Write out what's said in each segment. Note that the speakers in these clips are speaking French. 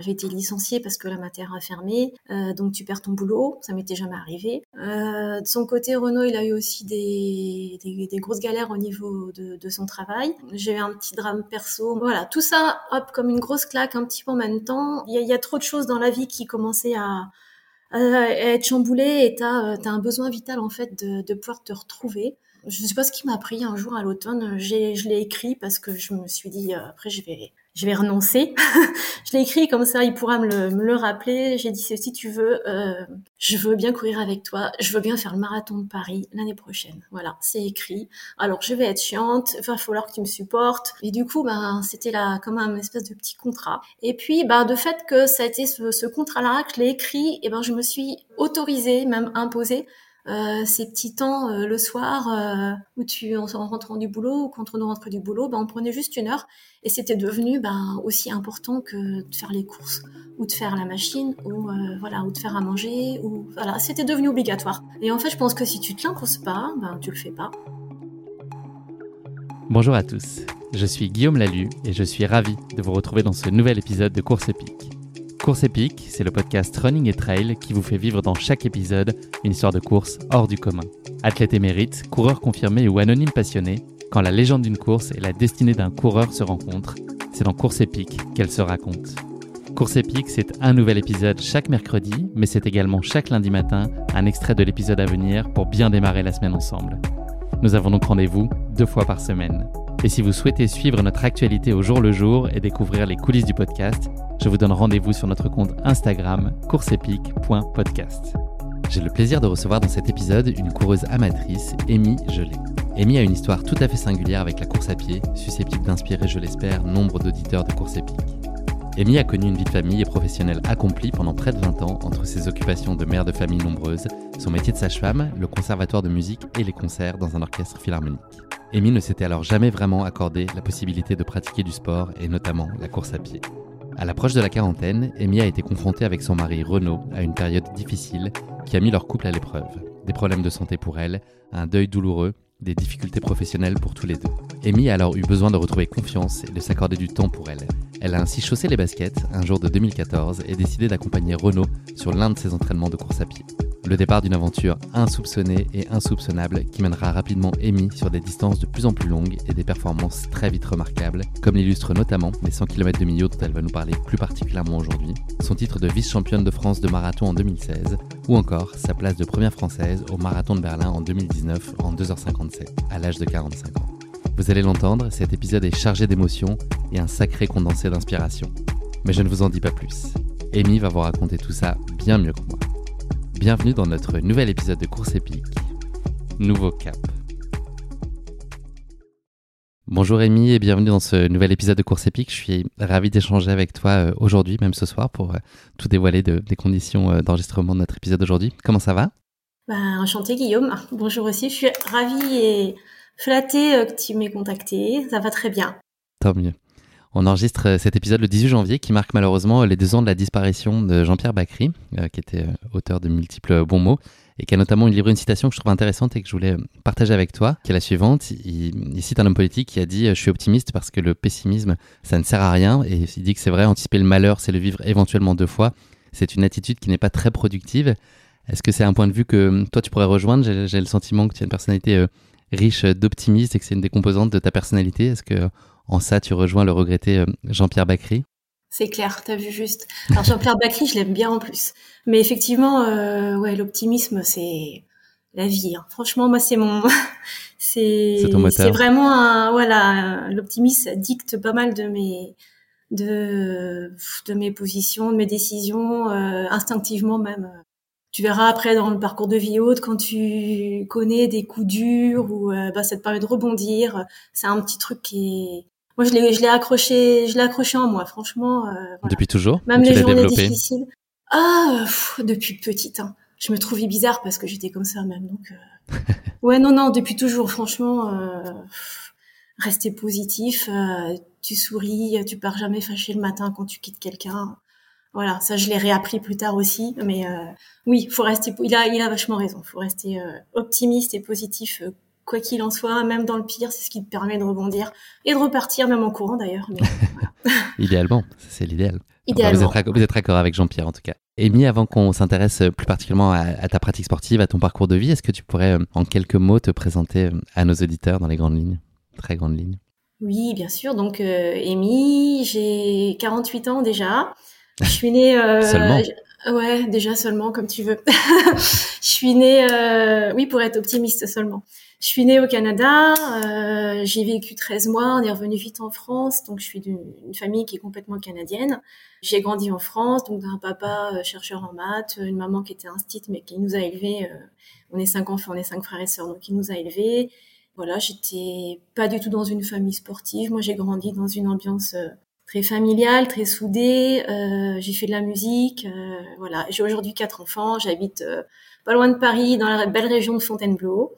J'ai été licenciée parce que la matière a fermé, euh, donc tu perds ton boulot, ça m'était jamais arrivé. Euh, de son côté, Renaud, il a eu aussi des, grosses galères au niveau de, son travail. J'ai eu un petit drame perso. Voilà, tout ça, hop, comme une grosse claque un petit peu en même temps. Il y a, trop de choses dans la vie qui commençaient à, être chamboulées et t'as as un besoin vital en fait de, pouvoir te retrouver. Je sais pas ce qui m'a pris un jour à l'automne. Je l'ai écrit parce que je me suis dit euh, après je vais je vais renoncer. je l'ai écrit comme ça, il pourra me le, me le rappeler. J'ai dit, si tu veux, euh, je veux bien courir avec toi. Je veux bien faire le marathon de Paris l'année prochaine. Voilà, c'est écrit. Alors, je vais être chiante. Va falloir que tu me supportes. Et du coup, ben, c'était là comme un espèce de petit contrat. Et puis, ben, de fait que ça a été ce, ce contrat-là que je l'ai écrit, et ben, je me suis autorisée, même imposée, euh, ces petits temps euh, le soir euh, où tu en, rentrant du boulot ou quand on rentre du boulot, ben, on prenait juste une heure et c'était devenu ben, aussi important que de faire les courses ou de faire la machine ou voilà ou de faire à manger ou voilà c'était devenu obligatoire. Et en fait, je pense que si tu te l'imposes pas, ben tu le fais pas. Bonjour à tous, je suis Guillaume Lalu et je suis ravi de vous retrouver dans ce nouvel épisode de Course épique. Course épique, c'est le podcast Running et Trail qui vous fait vivre dans chaque épisode une histoire de course hors du commun. Athlète émérite, coureur confirmé ou anonyme passionné, quand la légende d'une course et la destinée d'un coureur se rencontrent, c'est dans Course épique qu'elle se raconte. Course épique, c'est un nouvel épisode chaque mercredi, mais c'est également chaque lundi matin un extrait de l'épisode à venir pour bien démarrer la semaine ensemble. Nous avons donc rendez-vous deux fois par semaine. Et si vous souhaitez suivre notre actualité au jour le jour et découvrir les coulisses du podcast, je vous donne rendez-vous sur notre compte Instagram courseepique.podcast. J'ai le plaisir de recevoir dans cet épisode une coureuse amatrice, Amy Gelé. Amy a une histoire tout à fait singulière avec la course à pied, susceptible d'inspirer, je l'espère, nombre d'auditeurs de course épique. Amy a connu une vie de famille et professionnelle accomplie pendant près de 20 ans entre ses occupations de mère de famille nombreuse, son métier de sage-femme, le conservatoire de musique et les concerts dans un orchestre philharmonique. Amy ne s'était alors jamais vraiment accordé la possibilité de pratiquer du sport et notamment la course à pied. À l'approche de la quarantaine, Amy a été confrontée avec son mari Renaud à une période difficile qui a mis leur couple à l'épreuve. Des problèmes de santé pour elle, un deuil douloureux, des difficultés professionnelles pour tous les deux. Amy a alors eu besoin de retrouver confiance et de s'accorder du temps pour elle. Elle a ainsi chaussé les baskets un jour de 2014 et décidé d'accompagner Renaud sur l'un de ses entraînements de course à pied. Le départ d'une aventure insoupçonnée et insoupçonnable qui mènera rapidement Amy sur des distances de plus en plus longues et des performances très vite remarquables, comme l'illustre notamment les 100 km de milieu dont elle va nous parler plus particulièrement aujourd'hui, son titre de vice-championne de France de marathon en 2016, ou encore sa place de première française au marathon de Berlin en 2019 en 2h57, à l'âge de 45 ans. Vous allez l'entendre, cet épisode est chargé d'émotions et un sacré condensé d'inspiration. Mais je ne vous en dis pas plus. Amy va vous raconter tout ça bien mieux que moi. Bienvenue dans notre nouvel épisode de Course épique. Nouveau cap. Bonjour Amy et bienvenue dans ce nouvel épisode de Course épique. Je suis ravi d'échanger avec toi euh, aujourd'hui, même ce soir, pour euh, tout dévoiler des conditions euh, d'enregistrement de notre épisode d'aujourd'hui. Comment ça va? Bah, Enchanté Guillaume. Bonjour aussi. Je suis ravie et flattée que tu m'aies contacté. Ça va très bien. Tant mieux. On enregistre euh, cet épisode le 18 janvier qui marque malheureusement les deux ans de la disparition de Jean-Pierre Bacry, euh, qui était euh, auteur de multiples bons mots et qui a notamment livré une citation que je trouve intéressante et que je voulais partager avec toi, qui est la suivante. Il, cite un homme politique qui a dit Je suis optimiste parce que le pessimisme, ça ne sert à rien. Et il dit que c'est vrai, anticiper le malheur, c'est le vivre éventuellement deux fois. C'est une attitude qui n'est pas très productive. Est-ce que c'est un point de vue que toi tu pourrais rejoindre? J'ai le sentiment que tu as une personnalité riche d'optimisme et que c'est une des composantes de ta personnalité. Est-ce que en ça, tu rejoins le regretté euh, Jean-Pierre Bacry? C'est clair, tu as vu juste. Alors Jean-Pierre Bacry, je l'aime bien en plus. Mais effectivement, euh, ouais, l'optimisme, c'est la vie. Hein. Franchement, moi, c'est mon, c'est, c'est vraiment un, voilà, l'optimisme dicte pas mal de mes, de, de mes positions, de mes décisions, euh, instinctivement même. Tu verras après dans le parcours de vie haute, quand tu connais des coups durs ou bah, ça te permet de rebondir. C'est un petit truc qui est, moi, je l'ai, je l'ai accroché, je l'ai accroché en moi, franchement. Euh, Depuis toujours Même les journées difficiles. Ah, depuis petite. Hein. Je me trouvais bizarre parce que j'étais comme ça même. Donc, euh... ouais, non, non, depuis toujours, franchement, euh, rester positif. Euh, tu souris, tu pars jamais fâché le matin quand tu quittes quelqu'un. Voilà, ça je l'ai réappris plus tard aussi, mais euh, oui, faut rester. Il a, il a vachement raison. Faut rester optimiste et positif quoi qu'il en soit, même dans le pire, c'est ce qui te permet de rebondir et de repartir, même en courant d'ailleurs. Idéalement, c'est l'idéal. Idéalement. vous êtes d'accord avec Jean-Pierre en tout cas. Amy, avant qu'on s'intéresse plus particulièrement à, ta pratique sportive, à ton parcours de vie, est-ce que tu pourrais euh, en quelques mots te présenter euh, à nos auditeurs dans les grandes lignes, très grandes lignes? Oui, bien sûr. Donc, euh, Amy, j'ai 48 ans déjà. Je suis née. Seulement. Ouais, déjà seulement, comme tu veux. je suis née, oui, pour être optimiste seulement. Je suis née au Canada, euh, j'ai vécu 13 mois, on est revenu vite en France, donc je suis d'une famille qui est complètement canadienne. J'ai grandi en France, donc d'un papa euh, chercheur en maths, une maman qui était instite mais qui nous a élevés. Euh, on est cinq enfants, on est cinq frères et sœurs, donc qui nous a élevés. Voilà, j'étais pas du tout dans une famille sportive. Moi, j'ai grandi dans une ambiance euh, très familiale, très soudée. Euh, j'ai fait de la musique. Euh, voilà, j'ai aujourd'hui quatre enfants. J'habite pas loin de Paris, dans la belle région de Fontainebleau.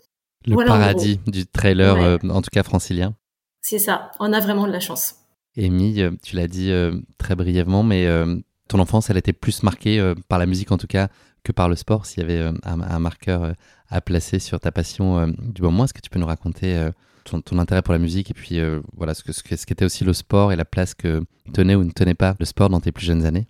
Le paradis du trailer, euh, en tout cas francilien. C'est ça, on a vraiment de la chance. Amy, euh, tu l'as dit euh, très brièvement, mais ton enfance, elle était plus marquée par la musique en tout cas que par le sport. S'il y avait un, marqueur à placer sur ta passion du moment, est-ce que tu peux nous raconter ton, intérêt pour la musique et puis voilà ce que ce qu'était aussi le sport et la place que tenait ou ne tenait pas le sport dans tes plus jeunes années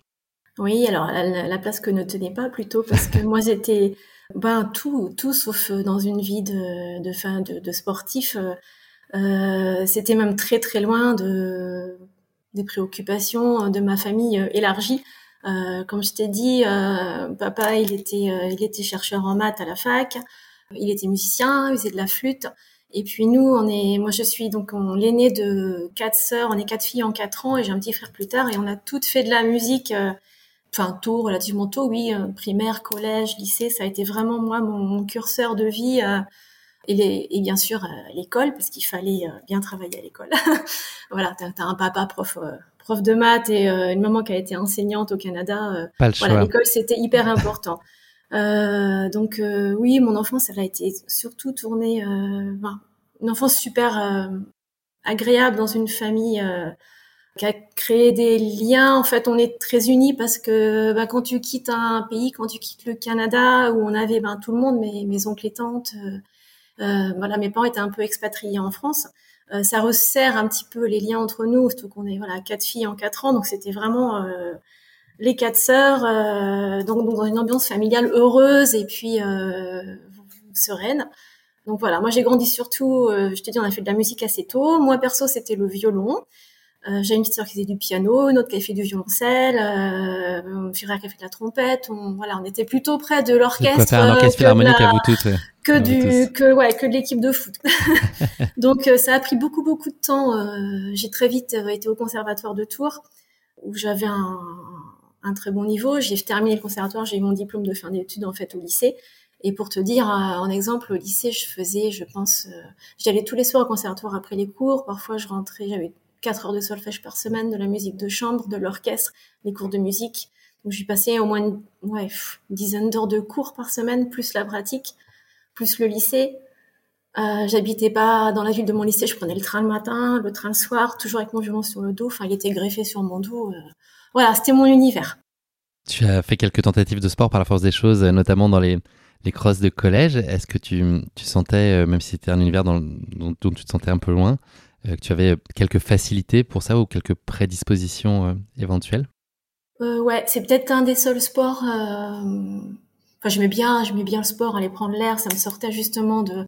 Oui, alors la, place que ne tenait pas plutôt parce que moi j'étais ben tout, tout sauf euh, dans une vie de, de, fin, de, sportif. Euh, euh, c'était même très très loin de des préoccupations de ma famille élargie. Euh, comme je t'ai dit, euh, papa il était il était chercheur en maths à la fac, il était musicien, il faisait de la flûte. Et puis nous, on est, moi je suis donc l'aîné de quatre sœurs, on est quatre filles en quatre ans et j'ai un petit frère plus tard et on a toutes fait de la musique enfin tôt, relativement tôt, oui, euh, primaire, collège, lycée, ça a été vraiment moi mon, curseur de vie. Euh, et, et, bien sûr euh, l'école, parce qu'il fallait bien travailler à l'école. voilà, t'as as un papa prof prof de maths et une maman qui a été enseignante au Canada. Pas le voilà, l'école c'était hyper important. Donc oui, mon enfance, elle a été surtout tournée, une enfance super agréable dans une famille qui a créé des liens. En fait, on est très unis parce que bah, quand tu quittes un pays, quand tu quittes le Canada, où on avait ben, tout le monde, mes, mes oncles et tantes, euh, euh, voilà, mes parents étaient un peu expatriés en France. Euh, ça resserre un petit peu les liens entre nous, surtout qu'on est voilà quatre filles en quatre ans, donc c'était vraiment euh, les quatre sœurs, euh, donc, donc, dans une ambiance familiale heureuse et puis sereine. Donc voilà, moi j'ai grandi surtout, je te dis, on a fait de la musique assez tôt. Moi perso, c'était le violon. Euh, j'ai une petite sœur qui faisait du piano, une autre qui a fait du violoncelle, euh, mon frère qui a fait de la trompette. On, voilà, on était plutôt près de l'orchestre. faire un orchestre philharmonique à vous toutes. Que du, que ouais, que de l'équipe de foot. Donc euh, ça a pris beaucoup beaucoup de temps. Euh, j'ai très vite euh, été au conservatoire de Tours où j'avais un, un très bon niveau. J'ai terminé le conservatoire, j'ai eu mon diplôme de fin d'études en fait au lycée. Et pour te dire, en exemple, au lycée, je faisais, je pense, j'allais tous les soirs au conservatoire après les cours. Parfois, je rentrais, j'avais 4 heures de solfège par semaine, de la musique de chambre, de l'orchestre, des cours de musique. Donc, j'ai passé au moins une, dizaine d'heures de cours par semaine, plus la pratique, plus le lycée. Euh, j'habitais pas dans la ville de mon lycée, je prenais le train le matin, le train le soir, toujours avec mon violon sur le dos. Enfin, il était greffé sur mon dos. Euh. Voilà, c'était mon univers. Tu as fait quelques tentatives de sport par la force des choses, notamment dans les, les crosses de collège. Est-ce que tu, tu sentais, euh, même si c'était un univers dont, dont, tu te sentais un peu loin, euh, que tu avais quelques facilités pour ça ou quelques prédispositions euh, éventuelles? Euh, Ouais, c'est peut-être un des seuls sports. Enfin, j'aimais bien, j'aimais bien le sport, aller prendre l'air. Ça me sortait justement de,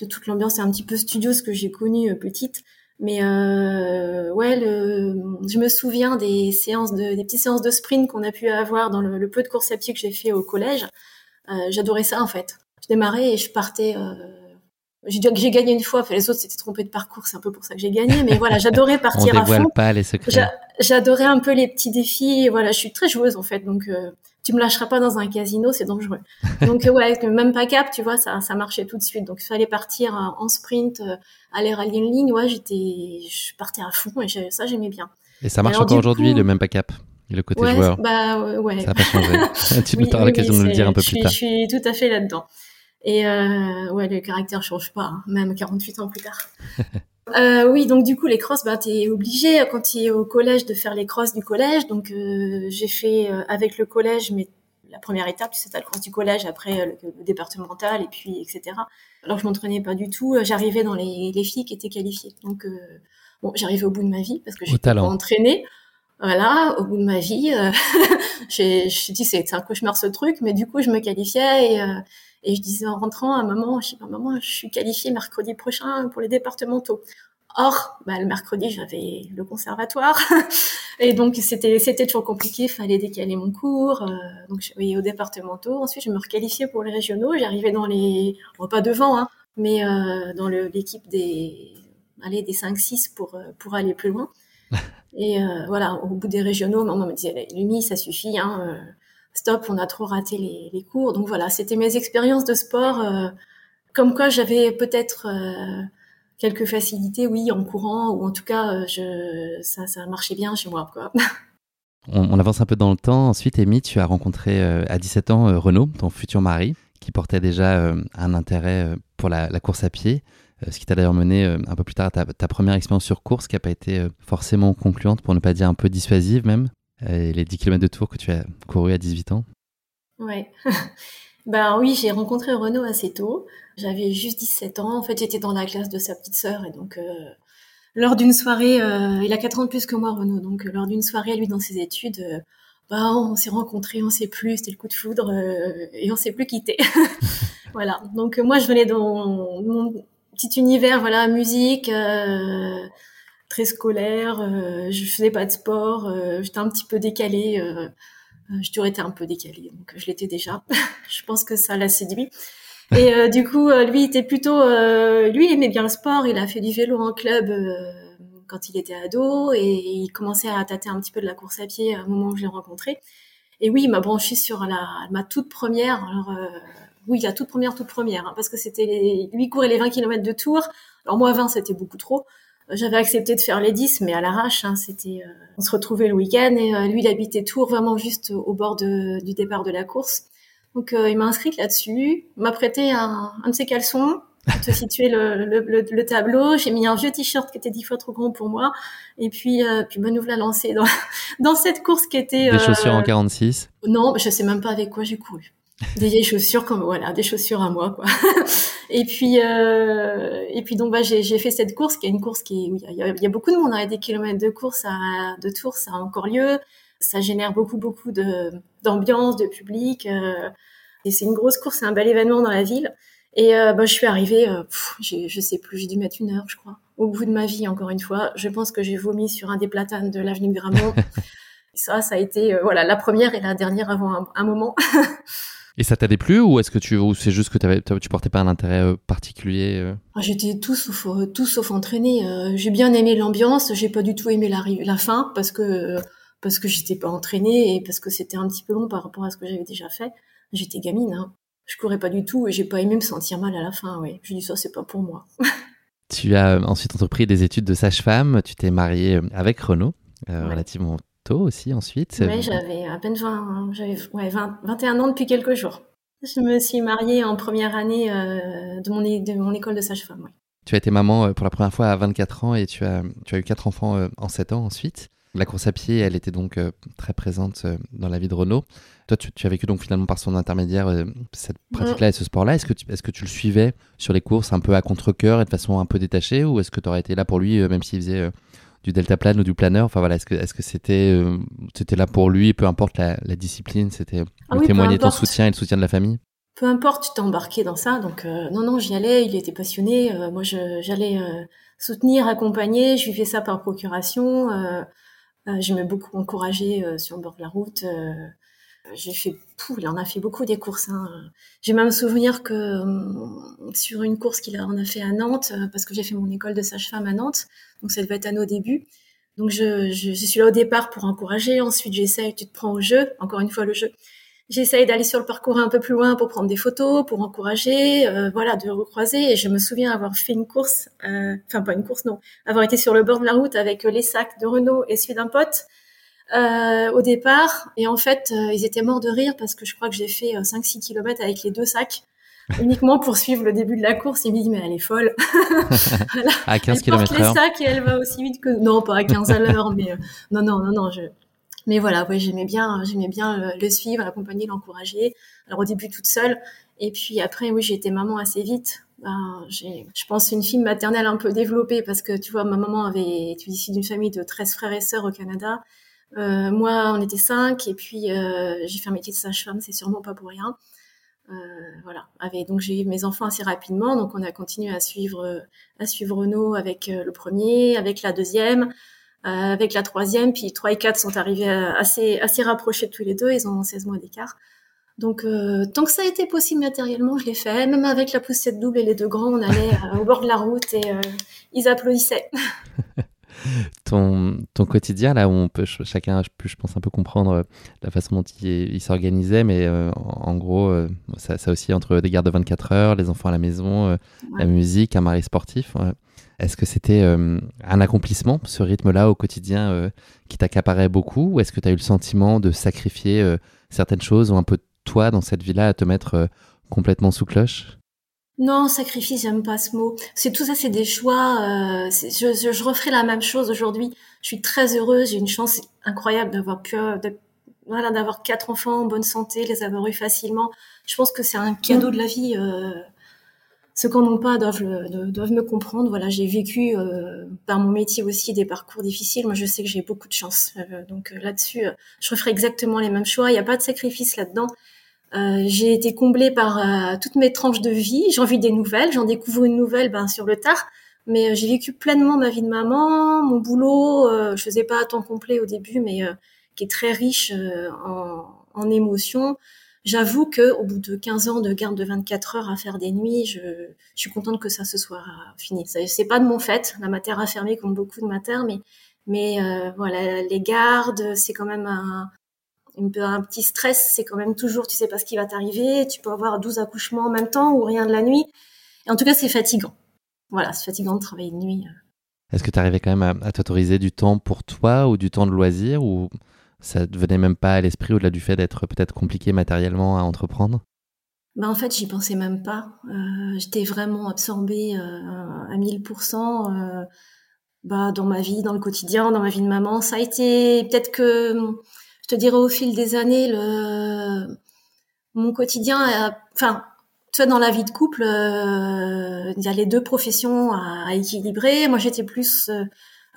de toute l'ambiance un petit peu studio, ce que j'ai connu petite. Mais euh, ouais, le, je me souviens des séances de, des petites séances de sprint qu'on a pu avoir dans le, peu de course à pied que j'ai fait au collège. Euh, J'adorais ça en fait. Je démarrais et je partais. Euh, j'ai j'ai gagné une fois, les autres s'étaient trompés de parcours, c'est un peu pour ça que j'ai gagné, mais voilà, j'adorais partir On à fond. pas les secrets. J'adorais un peu les petits défis, voilà, je suis très joueuse en fait, donc euh, tu me lâcheras pas dans un casino, c'est dangereux. Donc ouais, même pas cap, tu vois, ça, ça marchait tout de suite. Donc il fallait partir euh, en sprint, euh, aller rallier une ligne, ouais, j'étais, je partais à fond et ça j'aimais bien. Et ça marche encore aujourd'hui, le même pas cap le côté joueur? Bah ouais. Ça n'a pas changé. tu nous auras l'occasion de le dire un peu plus tard. Je suis tout à fait là-dedans. Et euh, ouais, le caractère change pas, hein, même 48 ans plus tard. euh, oui, donc du coup, les crosses, bah, t'es obligé quand tu es au collège de faire les crosses du collège. Donc euh, j'ai fait euh, avec le collège, mais la première étape, tu sais, t'as le course du collège, après le, départemental, et puis etc. Alors je m'entraînais pas du tout. J'arrivais dans les, les, filles qui étaient qualifiées. Donc bon, j'arrivais au bout de ma vie parce que j'étais pas entraînée. Voilà, au bout de ma vie, euh, j'ai dit c'est un cauchemar ce truc, mais du coup je me qualifiais et, et je disais en rentrant à maman, je dis maman, je suis qualifiée mercredi prochain pour les départementaux. Or, bah, le mercredi, j'avais le conservatoire. et donc, c'était, c'était toujours compliqué. Fallait décaler mon cours. Euh, donc, je suis au départementaux. Ensuite, je me requalifiais pour les régionaux. J'arrivais dans les, bon, pas devant, hein, mais euh, dans l'équipe des, allez, des 5-6 pour, euh, pour aller plus loin. et euh, voilà, au bout des régionaux, maman me disait, Lumi, ça suffit, hein, euh, stop, on a trop raté les, les cours. Donc voilà, c'était mes expériences de sport. comme quoi, j'avais peut-être quelques facilités, oui, en courant, ou en tout cas, euh, je, ça, ça marchait bien chez moi. Quoi. On, avance un peu dans le temps. Ensuite, Amy, tu as rencontré euh, à 17 ans euh, Renaud, ton futur mari, qui portait déjà un intérêt pour la, course à pied, ce qui t'a d'ailleurs mené un peu plus tard à ta, ta première expérience sur course, qui n'a pas été forcément concluante, pour ne pas dire un peu dissuasive même, et les 10 km de tour que tu as couru à 18 ans. Ouais. Ben oui, j'ai rencontré Renaud assez tôt. J'avais juste 17 ans. En fait, j'étais dans la classe de sa petite sœur et donc euh, lors d'une soirée, euh, il a 4 ans de plus que moi, Renaud. Donc euh, lors d'une soirée, lui dans ses études, bah on s'est rencontrés, on sait plus, c'était le coup de foudre et on s'est plus quitté. voilà. Donc moi, je venais dans mon petit univers, voilà, musique. Très scolaire, je faisais pas de sport, j'étais un petit peu décalée euh, je toujours été un peu décalée, donc je l'étais déjà. je pense que ça l'a séduit. Et euh, du coup, euh, lui était plutôt, lui il aimait bien le sport. Il a fait du vélo en club quand il était ado et il commençait à tâter un petit peu de la course à pied au moment où je l'ai rencontré. Et oui, il m'a branché sur la ma toute première. Alors oui, la toute première, toute première, hein, parce que c'était lui courait les 20 km de tour. Alors moi 20 c'était beaucoup trop. J'avais accepté de faire les 10, mais à l'arrache. Hein, c'était, euh, on se retrouvait le week-end et euh, lui, il habitait Tours, vraiment juste au bord de, du départ de la course. Donc, euh, il m'a inscrite là-dessus, m'a prêté un, un, de ses caleçons pour te situer le, le, le, tableau. J'ai mis un vieux t-shirt qui était dix fois trop grand pour moi. Et puis, puis nous l'a lancé dans, dans cette course qui était... Des chaussures en 46 Non, je sais même pas avec quoi j'ai couru des vieilles chaussures comme voilà des chaussures à moi quoi. Et puis euh, et puis donc bah j'ai fait cette course qui est une course qui il y, a, y a beaucoup de monde a hein, des kilomètres de course à, de tour ça a encore lieu. Ça génère beaucoup beaucoup de d'ambiance de public euh, et c'est une grosse course c'est un bel événement dans la ville. Et euh, bah, je suis arrivée euh, je sais plus j'ai dû mettre une heure je crois au bout de ma vie encore une fois. Je pense que j'ai vomi sur un des platanes de l'avenue Gramont. Ça ça a été euh, voilà la première et la dernière avant un, un moment Et ça t'a déplu ou est-ce que tu ou c'est juste que tu portais pas un intérêt euh, particulier euh ah, J'étais tout sauf euh, tout sauf entraînée. j'ai bien aimé l'ambiance, j'ai pas du tout aimé la, la fin parce que parce que j'étais pas entraînée et parce que c'était un petit peu long par rapport à ce que j'avais déjà fait. J'étais gamine, hein. je courais pas du tout et j'ai pas aimé me sentir mal à la fin. Ouais, je dis ça c'est pas pour moi. tu as ensuite entrepris des études de sage-femme, tu t'es mariée avec Renaud relativement tôt aussi ensuite Oui, j'avais à peine 20, j'avais ouais, 21 ans depuis quelques jours. Je me suis mariée en première année euh, de, mon, de mon école de sage-femme. Tu as été maman euh, pour la première fois à 24 ans et tu as, tu as eu quatre enfants euh, en 7 ans ensuite. La course à pied, elle était donc très présente dans la vie de Renaud. Toi, tu, as vécu donc finalement par son intermédiaire cette pratique-là et ce sport-là. Est-ce que, tu, est-ce que tu le suivais sur les courses un peu à contre-coeur et de façon un peu détachée ou est-ce que tu aurais été là pour lui même s'il faisait du deltaplane ou du planeur Enfin voilà, est-ce que est-ce que c'était euh, c'était là pour lui, peu importe la, discipline, c'était ah témoigner ton soutien et le soutien de la famille? Peu importe, tu t'es embarqué dans ça, donc euh, non non, j'y allais, il était passionné, euh, moi j'allais soutenir, accompagner, je vivais ça par procuration, j'aimais beaucoup encourager sur le bord de la route j'ai fait, pou, il en a fait beaucoup des courses. Hein. J'ai même souvenir que euh, sur une course qu'il en a fait à Nantes, euh, parce que j'ai fait mon école de sage-femme à Nantes, donc ça devait être à nos débuts. Donc je, je, suis là au départ pour encourager, ensuite j'essaye, tu te prends au jeu, encore une fois le jeu. J'essaye d'aller sur le parcours un peu plus loin pour prendre des photos, pour encourager, euh, voilà, de recroiser. Et je me souviens avoir fait une course, enfin pas une course, non, avoir été sur le bord de la route avec les sacs de Renault et celui d'un pote euh, au départ. Et en fait, euh, ils étaient morts de rire parce que je crois que j'ai fait 5-6 euh, km avec les deux sacs uniquement pour suivre le début de la course. Il me dit, mais elle est folle. À 15 km les sacs et elle va aussi vite que... Non, pas à 15 à l'heure, mais non, non, non, non, je... Mais voilà, ouais, j'aimais bien, j'aimais bien le, suivre, l'accompagner, l'encourager. Alors au début toute seule, et puis après, oui, j'ai été maman assez vite. Ben, j'ai, je pense, une fille maternelle un peu développée parce que tu vois, ma maman avait été issue d'une famille de 13 frères et sœurs au Canada. Euh, moi, on était cinq, et puis euh, j'ai fait un métier de sage-femme, c'est sûrement pas pour rien. Euh, voilà. Avec, donc j'ai eu mes enfants assez rapidement, donc on a continué à suivre à suivre Renault avec le premier, avec la deuxième, avec la troisième, puis trois et quatre sont arrivés assez assez rapprochés tous les deux, ils ont 16 mois d'écart. Donc, euh, tant que ça a été possible matériellement, je l'ai fait. Même avec la poussette double et les deux grands, on allait au bord de la route et euh, ils applaudissaient. ton, ton quotidien, là où on peut chacun, je pense, un peu comprendre la façon dont il, s'organisait, mais en, gros, ça, ça, aussi entre des gardes de 24 heures, les enfants à la maison, la musique, un mari sportif. Est-ce que c'était un accomplissement, ce rythme-là au quotidien qui t'accaparait beaucoup, ou est-ce que tu as eu le sentiment de sacrifier certaines choses ou un peu toi, dans cette vie-là, à te mettre euh, complètement sous cloche? Non, sacrifice, j'aime pas ce mot. C'est tout ça, c'est des choix. Euh, je, je, referai la même chose aujourd'hui. Je suis très heureuse. J'ai une chance incroyable d'avoir pu, euh, voilà, d'avoir quatre enfants en bonne santé, les avoir eus facilement. Je pense que c'est un cadeau de la vie. Euh, ceux qui n'en ont pas doivent, doivent me comprendre. Voilà, j'ai vécu par mon métier aussi des parcours difficiles. Moi, je sais que j'ai beaucoup de chance. donc là-dessus, je referai exactement les mêmes choix. Il n'y a pas de sacrifice là-dedans. Euh, j'ai été comblée par euh, toutes mes tranches de vie. J'ai envie des nouvelles. J'en découvre une nouvelle ben, sur le tard. Mais euh, j'ai vécu pleinement ma vie de maman, mon boulot. je faisais pas à temps complet au début, mais qui est très riche en, en émotions. J'avoue que au bout de 15 ans de garde de 24 heures à faire des nuits, je, je suis contente que ça se soit fini. C'est pas de mon fait. La matière a fermé comme beaucoup de matières, mais mais voilà, les gardes, c'est quand même un, un petit stress, c'est quand même toujours, tu sais pas ce qui va t'arriver, tu peux avoir 12 accouchements en même temps ou rien de la nuit. Et en tout cas, c'est fatigant. Voilà, c'est fatigant de travailler de nuit. Est-ce que tu arrivais quand même à, t'autoriser du temps pour toi ou du temps de loisir ou ça ne venait même pas à l'esprit au-delà du fait d'être peut-être compliqué matériellement à entreprendre? Bah en fait, j'y pensais même pas. Euh, J'étais vraiment absorbée euh, à 1000% euh, bah, dans ma vie, dans le quotidien, dans ma vie de maman. Ça a été peut-être que te dirais au fil des années, le, mon quotidien, enfin, tu vois, dans la vie de couple, euh, il y a les deux professions à, équilibrer. Moi, j'étais plus euh,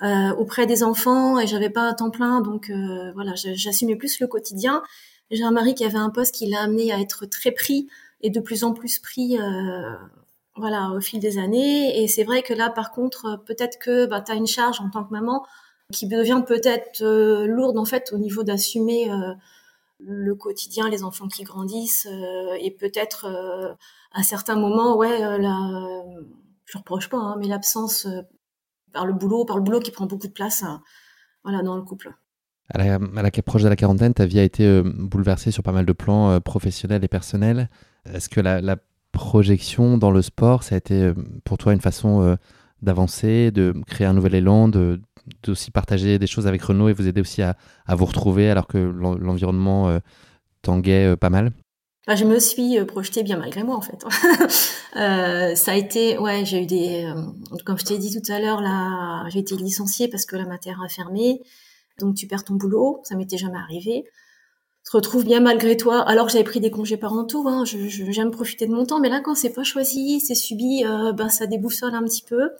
euh, auprès des enfants et j'avais pas un temps plein, donc voilà, j'assumais plus le quotidien. J'ai un mari qui avait un poste qui l'a amené à être très pris et de plus en plus pris voilà au fil des années et c'est vrai que là par contre peut-être que bah, tu as une charge en tant que maman qui devient peut-être euh, lourde en fait au niveau d'assumer euh, le quotidien, les enfants qui grandissent euh, et peut-être à certains moments, ouais, la, je reproche pas, hein, mais l'absence par le boulot, par le boulot qui prend beaucoup de place, voilà, dans le couple. À la, à proche de la quarantaine, ta vie a été bouleversée sur pas mal de plans professionnels et personnels. Est-ce que la, projection dans le sport, ça a été pour toi une façon d'avancer, de créer un nouvel élan, de, aussi partager des choses avec Renault et vous aider aussi à, vous retrouver alors que l'environnement euh, tanguait euh, pas mal bah, je me suis euh, projetée bien malgré moi en fait. ça a été, ouais, j'ai eu des, comme je t'ai dit tout à l'heure, là, j'ai été licenciée parce que la matière a fermé, donc tu perds ton boulot, ça m'était jamais arrivé. Te retrouves bien malgré toi, alors j'avais pris des congés parentaux, hein, j'aime profiter de mon temps, mais là quand c'est pas choisi, c'est subi, ben ça déboussole un petit peu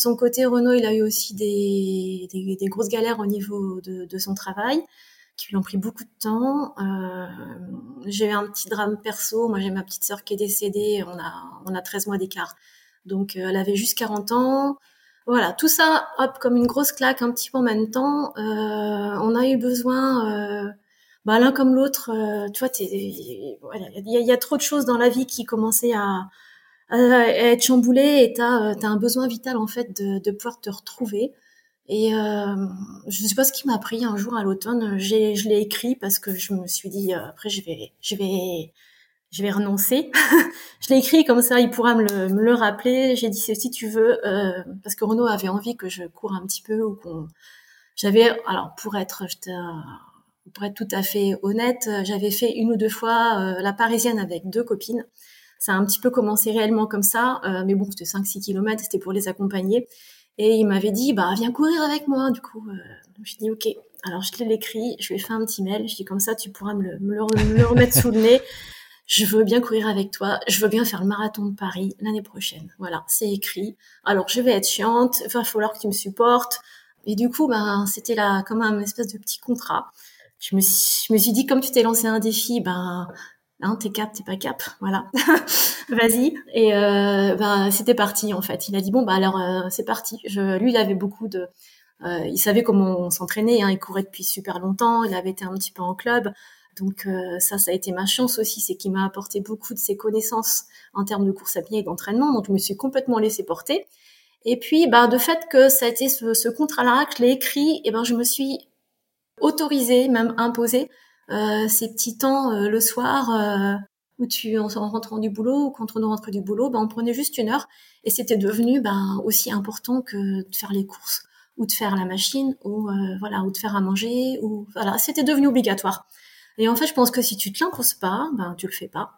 son côté, Renault, il a eu aussi des, des, grosses galères au niveau de, de, son travail, qui lui ont pris beaucoup de temps. Euh, j'ai eu un petit drame perso. Moi, j'ai ma petite sœur qui est décédée. On a, on a 13 mois d'écart. Donc, euh, elle avait juste 40 ans. Voilà, tout ça, hop, comme une grosse claque, un petit peu en même temps. Euh, on a eu besoin, euh, bah, l'un comme l'autre. Euh, tu vois, il voilà, y, a, y a trop de choses dans la vie qui commençaient à, être chamboulé et tu as, un besoin vital en fait de, de pouvoir te retrouver. Et euh, je ne sais pas ce qui m'a pris un jour à l'automne. Je l'ai écrit parce que je me suis dit euh, après je vais, je vais, je vais renoncer. je l'ai écrit comme ça, il pourra me le, me le rappeler. J'ai dit si tu veux, euh, parce que Renaud avait envie que je cours un petit peu ou qu'on. J'avais, alors pour être, pour être tout à fait honnête, j'avais fait une ou deux fois euh, la Parisienne avec deux copines. Ça a un petit peu commencé réellement comme ça, euh, mais bon, c'était 5-6 km, c'était pour les accompagner. Et il m'avait dit, bah viens courir avec moi. Du coup, euh, j'ai dit ok. Alors je l'ai écrit, je lui ai fait un petit mail, je dis comme ça tu pourras me le, remettre sous le nez. Je veux bien courir avec toi, je veux bien faire le marathon de Paris l'année prochaine. Voilà, c'est écrit. Alors je vais être chiante, il va falloir que tu me supportes. Et du coup, ben, c'était là comme un espèce de petit contrat. Je me, suis, je me suis dit, comme tu t'es lancé un défi, ben, hein, t'es cap, t'es pas cap, voilà. Vas-y. Et euh, ben, c'était parti en fait. Il a dit bon, bah alors euh, c'est parti. Je, lui, il avait beaucoup de, euh, il savait comment s'entraîner. Hein, il courait depuis super longtemps. Il avait été un petit peu en club. Donc euh, ça, ça a été ma chance aussi, c'est qu'il m'a apporté beaucoup de ses connaissances en termes de course à pied et d'entraînement. Donc je me suis complètement laissée porter. Et puis, bah, de fait que ça a été ce, ce contrat-là, que l'ai écrit, et ben je me suis autorisée, même imposée, euh, ces petits temps euh, le soir euh, où tu en, rentrant du boulot ou quand on rentre du boulot, ben on prenait juste une heure et c'était devenu ben aussi important que de faire les courses ou de faire la machine ou voilà ou de faire à manger ou voilà c'était devenu obligatoire. Et en fait, je pense que si tu te l'imposes pas, ben tu le fais pas.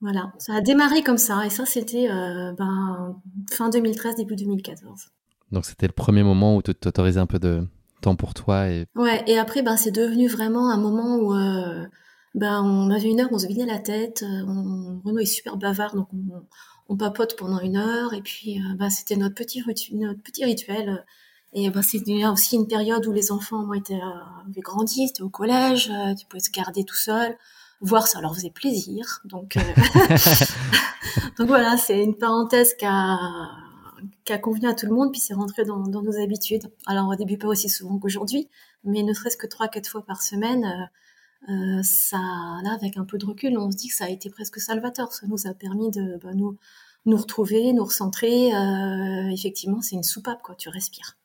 Voilà, ça a démarré comme ça, et ça c'était ben, fin 2013, début 2014. Donc c'était le premier moment où tu t'autorisais un peu de temps pour toi et... Ouais, et après ben, c'est devenu vraiment un moment où euh, ben, on avait une heure, on se vidait la tête, euh, on... Renaud est super bavard, donc on, on papote pendant une heure, et puis ben, c'était notre petit, notre petit rituel. Et ben, c'était aussi une période où les enfants ont été, avaient grandi, c'était au collège, tu pouvais se garder tout seul voir ça leur faisait plaisir. Donc, euh, donc voilà, c'est une parenthèse qui a, qui a convenu à tout le monde, puis c'est rentré dans, nos habitudes. Alors au début pas aussi souvent qu'aujourd'hui, mais ne serait-ce que trois, quatre fois par semaine, euh, euh, ça, là, avec un peu de recul, on se dit que ça a été presque salvateur. Ça nous a permis de bah, nous, retrouver, nous recentrer. effectivement, c'est une soupape, quoi. Tu respires.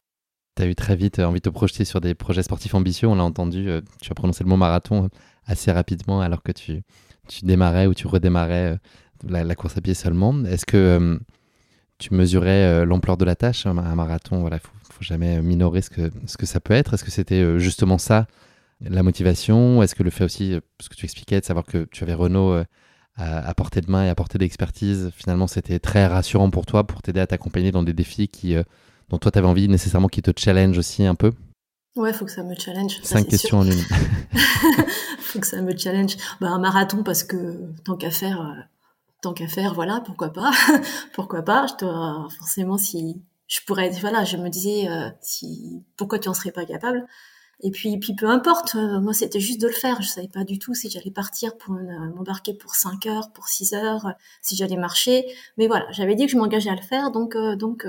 Tu as eu très vite envie de te projeter sur des projets sportifs ambitieux. On l'a entendu, tu as prononcé le mot marathon assez rapidement alors que tu, démarrais ou tu redémarrais euh, la, course à pied seulement. Est-ce que euh, tu mesurais euh, l'ampleur de la tâche Un marathon, voilà, faut, faut jamais minorer ce que, ce que ça peut être. Est-ce que c'était justement ça, la motivation? Est-ce que le fait aussi, ce que tu expliquais, de savoir que tu avais Renault à, portée de main et à portée d'expertise, finalement, c'était très rassurant pour toi, pour t'aider à t'accompagner dans des défis qui, dont toi, tu avais envie nécessairement qui te challenge aussi un peu? Ouais, faut que ça me challenge. Cinq questions en une. faut que ça me challenge. Bah, un marathon parce que tant qu'à faire, euh, tant qu'à faire, voilà, pourquoi pas, pourquoi pas. Je dois forcément si je pourrais, voilà, je me disais euh, si pourquoi tu en serais pas capable. Et puis, puis peu importe, euh, moi c'était juste de le faire. Je savais pas du tout si j'allais partir pour m'embarquer pour 5 heures, pour 6 heures, si j'allais marcher. Mais voilà, j'avais dit que je m'engageais à le faire, donc donc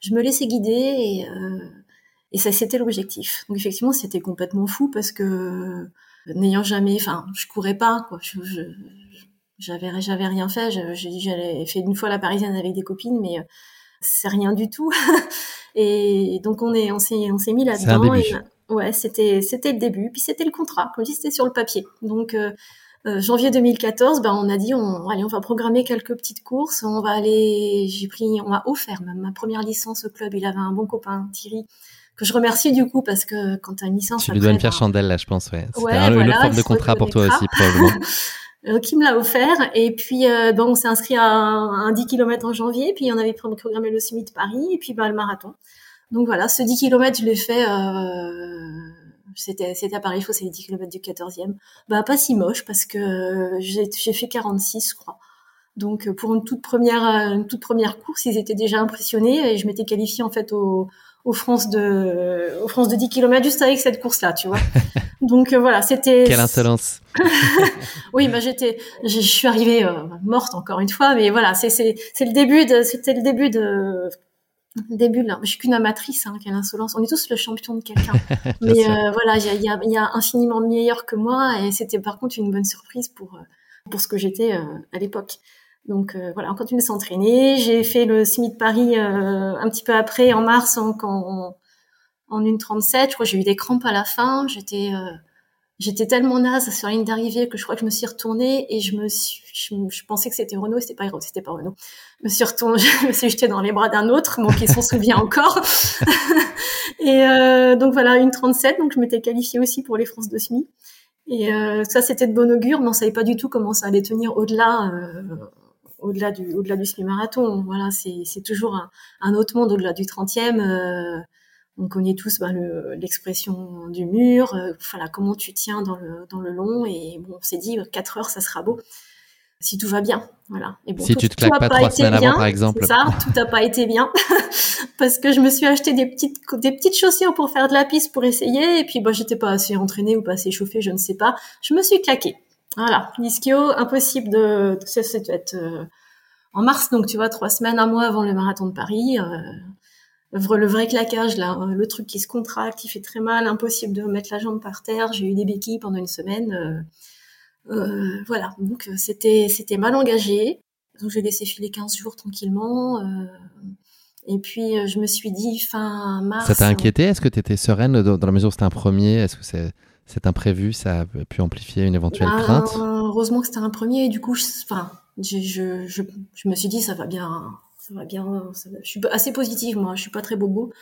je me laissais guider et et ça, c'était l'objectif. Donc effectivement, c'était complètement fou parce que n'ayant jamais, enfin, je courais pas, quoi. Je, je, j'avais, j'avais rien fait. J'allais fait une fois la Parisienne avec des copines, mais euh, c'est rien du tout. et donc on est, on s'est, on s'est mis là-dedans. ouais, c'était, c'était le début. Puis c'était le contrat, comme je dis, c'était sur le papier. Donc euh, euh, janvier 2014, ben on a dit on, allez, on va programmer quelques petites courses. On va aller, j'ai pris, on m'a offert même ma première licence au club. Il avait un bon copain, Thierry que je remercie du coup parce que quand tu as une licence. Tu lui dois une pierre chandelle là, je pense, ouais. C'était une forme de contrat pour toi aussi, probablement. Euh, qui me l'a offert. Et puis, euh, bon, on s'est inscrit à un, 10 km en janvier. Puis, on avait programmé le semi de Paris et puis bah, le marathon. Donc voilà, ce 10 km, je l'ai fait. Euh, c'était à Paris, c'est les 10 km du 14e. Bah pas si moche parce que j'ai fait 46, je crois. Donc pour une toute première une toute première course, ils étaient déjà impressionnés et je m'étais qualifiée en fait au aux France de aux France de 10 km juste avec cette course là tu vois donc euh, voilà c'était quelle insolence. Oui bah j'étais je suis arrivée euh, morte encore une fois mais voilà c'est c'est c'est le début de c'était le début de début là je suis qu'une amatrice hein, quelle insolence. On est tous le champion de quelqu'un. Mais euh, voilà il y a, y, a, y a infiniment meilleur que moi et c'était par contre une bonne surprise pour pour ce que j'étais à l'époque. Donc euh, voilà, on continue de s'entraîner. J'ai fait le semi de Paris euh, un petit peu après, en mars, en, en, en une 37. Je crois que j'ai eu des crampes à la fin. J'étais euh, j'étais tellement naze sur la ligne d'arrivée que je crois que je me suis retournée et je me suis, je, pensais que c'était Renault, c'était pas c'était pas Renault. Je me suis retournée, je me suis jetée dans les bras d'un autre, mon qui s'en souvient encore. et euh, donc voilà, une 37, donc je m'étais qualifiée aussi pour les France de semi. Et euh, ça, c'était de bon augure, mais on savait pas du tout comment ça allait tenir au-delà, euh, au-delà du, au-delà du semi-marathon. Voilà, c'est, c'est toujours un, autre monde au-delà du 30e. Euh, On connaît tous bah, l'expression du mur, voilà, comment tu tiens dans le, dans le long. Et bon, on s'est dit, 4 heures, ça sera beau si tout va bien. Voilà. Et bon, si tu te claques pas, trois semaines avant, par exemple. Ça, tout n'a pas été bien. parce que je me suis acheté des petites, des petites chaussures pour faire de la piste pour essayer. Et puis, bah, j'étais pas assez entraînée ou pas assez chauffée, je ne sais pas. Je me suis claquée. Voilà. L'ischio, impossible de, ça, c'est être, euh, en mars, donc tu vois, trois semaines, un mois avant le marathon de Paris. Euh, le vrai claquage, là, euh, le truc qui se contracte, qui fait très mal, impossible de mettre la jambe par terre. J'ai eu des béquilles pendant une semaine. Euh, euh, voilà, donc euh, c'était c'était mal engagé. Donc j'ai laissé filer 15 jours tranquillement. Euh, et puis je me suis dit fin mars. Ça t'a inquiété? Est-ce que tu étais sereine dans, la mesure où c'était un premier? Est-ce que c'est cet imprévu, ça a pu amplifier une éventuelle bah, crainte? Heureusement que c'était un premier. Et du coup, je, enfin, je, je, je, me suis dit ça va bien, va bien. je suis assez positive moi. Je suis pas très bobo.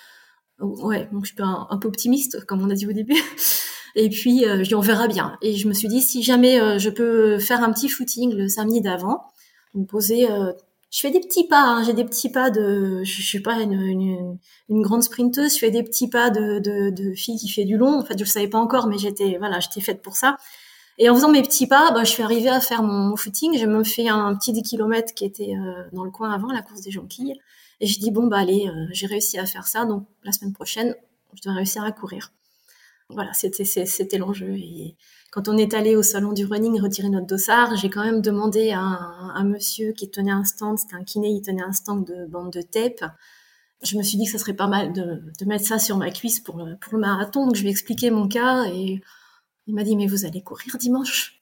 Ouais, donc je suis un, peu optimiste comme on a dit au début. Et puis, euh, je dis, on verra bien. Et je me suis dit, si jamais euh, je peux faire un petit footing le samedi d'avant, donc poser, euh, je fais des petits pas, hein, j'ai des petits pas de, je, suis pas une, grande sprinteuse, je fais des petits pas de, de, de fille qui fait du long. En fait, je le savais pas encore, mais j'étais, voilà, j'étais faite pour ça. Et en faisant mes petits pas, bah, je suis arrivée à faire mon, footing. J'ai même fait un, petit 10 km qui était dans le coin avant, la course des jonquilles. Et je dis, bon, bah allez, j'ai réussi à faire ça. Donc, la semaine prochaine, je dois réussir à courir. Voilà, c'était l'enjeu. Et quand on est allé au salon du running retirer notre dossard, j'ai quand même demandé à un, monsieur qui tenait un stand, c'était un kiné, il tenait un stand de bande de tape. Je me suis dit que ça serait pas mal de, de mettre ça sur ma cuisse pour le, pour le marathon. Donc je lui ai expliqué mon cas et il m'a dit mais vous allez courir dimanche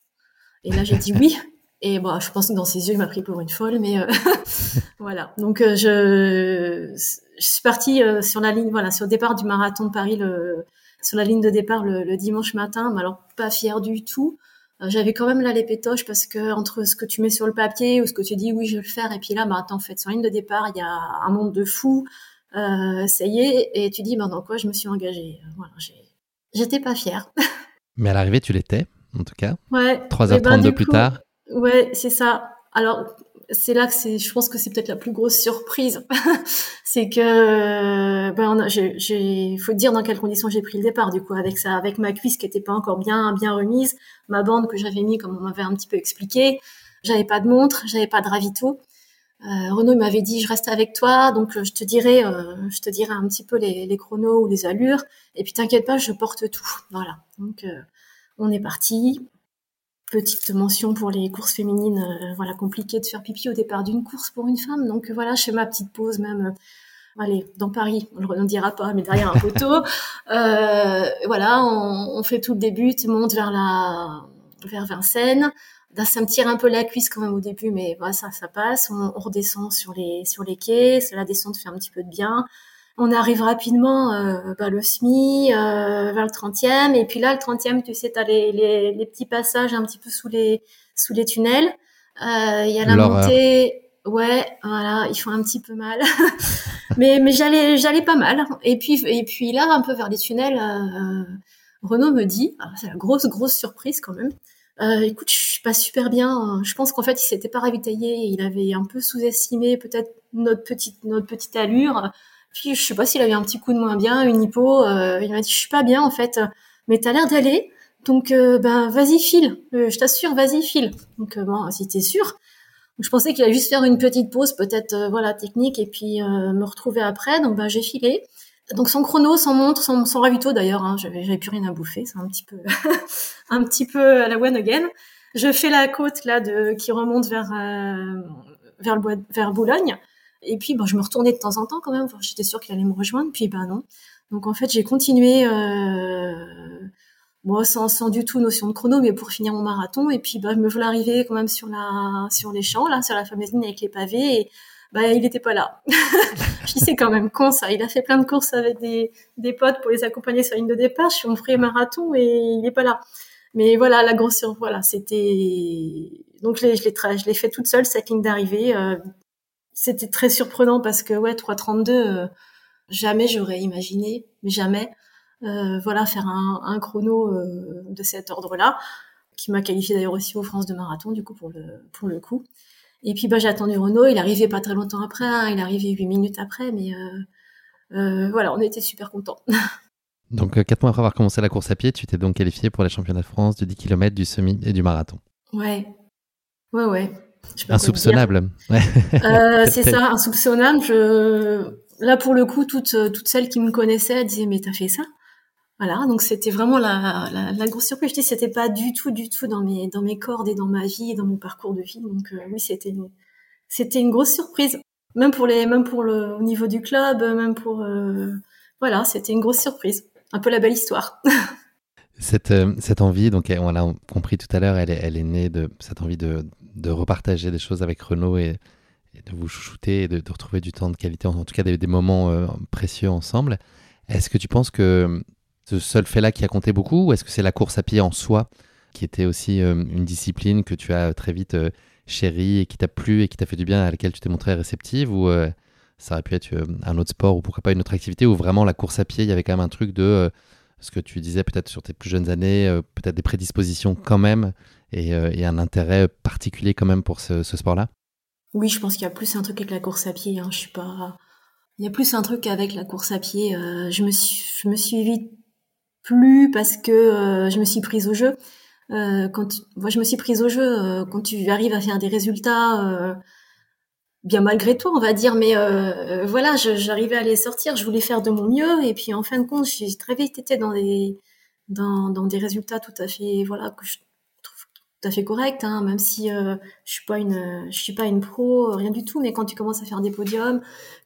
Et là j'ai dit oui. Et bon, je pense que dans ses yeux, il m'a pris pour une folle, mais euh, voilà. Donc euh, je, je suis partie euh, sur la ligne, voilà, sur le départ du marathon de Paris le sur la ligne de départ le, dimanche matin, mais alors pas fière du tout. Euh, j'avais quand même là les parce que entre ce que tu mets sur le papier ou ce que tu dis oui je vais le faire et puis là bah attends en fait sur la ligne de départ il y a un monde de fous euh, ça y est et tu dis bah dans quoi je me suis engagée? Voilà j'étais pas fière mais à l'arrivée tu l'étais en tout cas. Ouais 3h32 ben, plus tard. Ouais c'est ça. Alors c'est là que c'est, je pense que c'est peut-être la plus grosse surprise, c'est que, ben, j'ai, faut dire dans quelles conditions j'ai pris le départ, du coup, avec ça, avec ma cuisse qui était pas encore bien, bien remise, ma bande que j'avais mis, comme on m'avait un petit peu expliqué, j'avais pas de montre, j'avais pas de ravito. Euh, Renaud m'avait dit, je reste avec toi, donc je te dirai, euh, je te dirai un petit peu les, les chronos ou les allures, et puis t'inquiète pas, je porte tout. Voilà. Donc, euh, on est parti petite mention pour les courses féminines, euh, voilà, compliqué de faire pipi au départ d'une course pour une femme. Donc voilà, je fais ma petite pause même. Euh, allez, dans Paris, on ne dira pas, mais derrière un poteau. euh, voilà, on, on, fait tout le début, tu montes vers la, vers Vincennes. Ça me tire un peu la cuisse quand même au début, mais voilà, ça, ça passe. On, on redescend sur les, sur les quais. La descente fait un petit peu de bien. On arrive rapidement euh, bah, le SMI euh, vers le 30e et puis là le 30e tu sais tu as les, les, les, petits passages un petit peu sous les sous les tunnels. Euh, il y a la montée. Ouais voilà ils font un petit peu mal. Mais mais j'allais j'allais pas mal. Et puis et puis là un peu vers les tunnels euh, Renaud me dit ah, c'est la grosse grosse surprise quand même euh, écoute, je suis pas super bien. Je pense qu'en fait, il s'était pas ravitaillé. Il avait un peu sous-estimé peut-être notre petite notre petite allure. Puis je sais pas s'il avait un petit coup de moins bien, une hypo. Euh, il m'a dit je suis pas bien en fait, mais t'as l'air d'aller. Donc euh, ben vas-y file, euh, je t'assure, vas-y file. Donc bon, si t'es sûr. je pensais qu'il allait juste faire une petite pause, peut-être voilà technique, et puis me retrouver après. Donc ben j'ai filé. Donc sans chrono, sans montre, sans, sans ravito d'ailleurs, hein, j'avais, plus rien à bouffer, c'est un petit peu, un petit peu à la one again. Je fais la côte là de qui remonte vers vers, le, vers Boulogne. Et puis, bon, je me retournais de temps en temps quand même. J'étais sûre qu'il allait me rejoindre. Puis, ben non. Donc, en fait, j'ai continué, euh, sans, sans du tout notion de chrono, mais pour finir mon marathon. Et puis, bah, je me voulais arriver quand même sur la, sur les champs, là, sur la fameuse ligne avec les pavés. Bah, il n'était pas là. je c'est quand même con, ça. Il a fait plein de courses avec des, des potes pour les accompagner sur la ligne de départ. Je suis mon premier marathon et il n'est pas là. Mais voilà, la grosse voilà, c'était, donc je l'ai, je l'ai, je l'ai fait toute seule, cette ligne d'arrivée, euh, c'était très surprenant parce que ouais 332 euh, jamais j'aurais imaginé jamais euh, voilà faire un, un chrono euh, de cet ordre-là qui m'a qualifié d'ailleurs aussi aux France de marathon du coup pour le pour le coup et puis bah j'ai attendu Renault il arrivait pas très longtemps après hein, il arrivait huit minutes après mais voilà, on était super contents. Donc, quatre mois après avoir commencé la course à pied, tu t'es donc qualifié pour les championnats de France du 10 km, du semi et du marathon. Ouais, ouais, ouais. Insoupçonnable. c'est ça, insoupçonnable. Je... Là, pour le coup, toutes, toutes celles qui me connaissaient disaient Mais t'as fait ça? Voilà, donc c'était vraiment la, grosse surprise. Je dis, c'était pas du tout, du tout dans mes, cordes et dans ma vie et dans mon parcours de vie. Donc euh, oui, c'était une, c'était une grosse surprise. Même pour les, même pour le, au niveau du club, même pour, euh, voilà, c'était une grosse surprise. Un peu la belle histoire. cette, euh, cette envie, donc on l'a compris tout à l'heure, elle est, elle est née de cette envie de, de repartager des choses avec Renault et, de vous chouchouter et de, de, retrouver du temps de qualité, en tout cas des, des moments précieux ensemble. Est-ce que tu penses que ce seul fait-là qui a compté beaucoup ou est-ce que c'est la course à pied en soi qui était aussi euh, une discipline que tu as très vite euh, chérie et qui t'a plu et qui t'a fait du bien à laquelle tu t'es montré réceptive ou euh, ça aurait pu être un autre sport ou pourquoi pas une autre activité où vraiment la course à pied, il y avait quand même un truc de ce que tu disais peut-être sur tes plus jeunes années, peut-être des prédispositions quand même et, un intérêt particulier quand même pour ce, sport-là? Oui, je pense qu'il y a plus un truc avec la course à pied. Hein. Je suis pas. Il y a plus un truc avec la course à pied. je me suis, je me suis vite plus parce que euh, je me suis prise au jeu. Euh, quand moi je me suis prise au jeu euh, quand tu arrives à faire des résultats bien malgré toi on va dire. Mais voilà j'arrivais à les sortir je voulais faire de mon mieux. Et puis en fin de compte j'ai très vite été dans des dans, dans des résultats tout à fait voilà que je trouve tout à fait correct hein, même si je suis pas une je suis pas une pro rien du tout. Mais quand tu commences à faire des podiums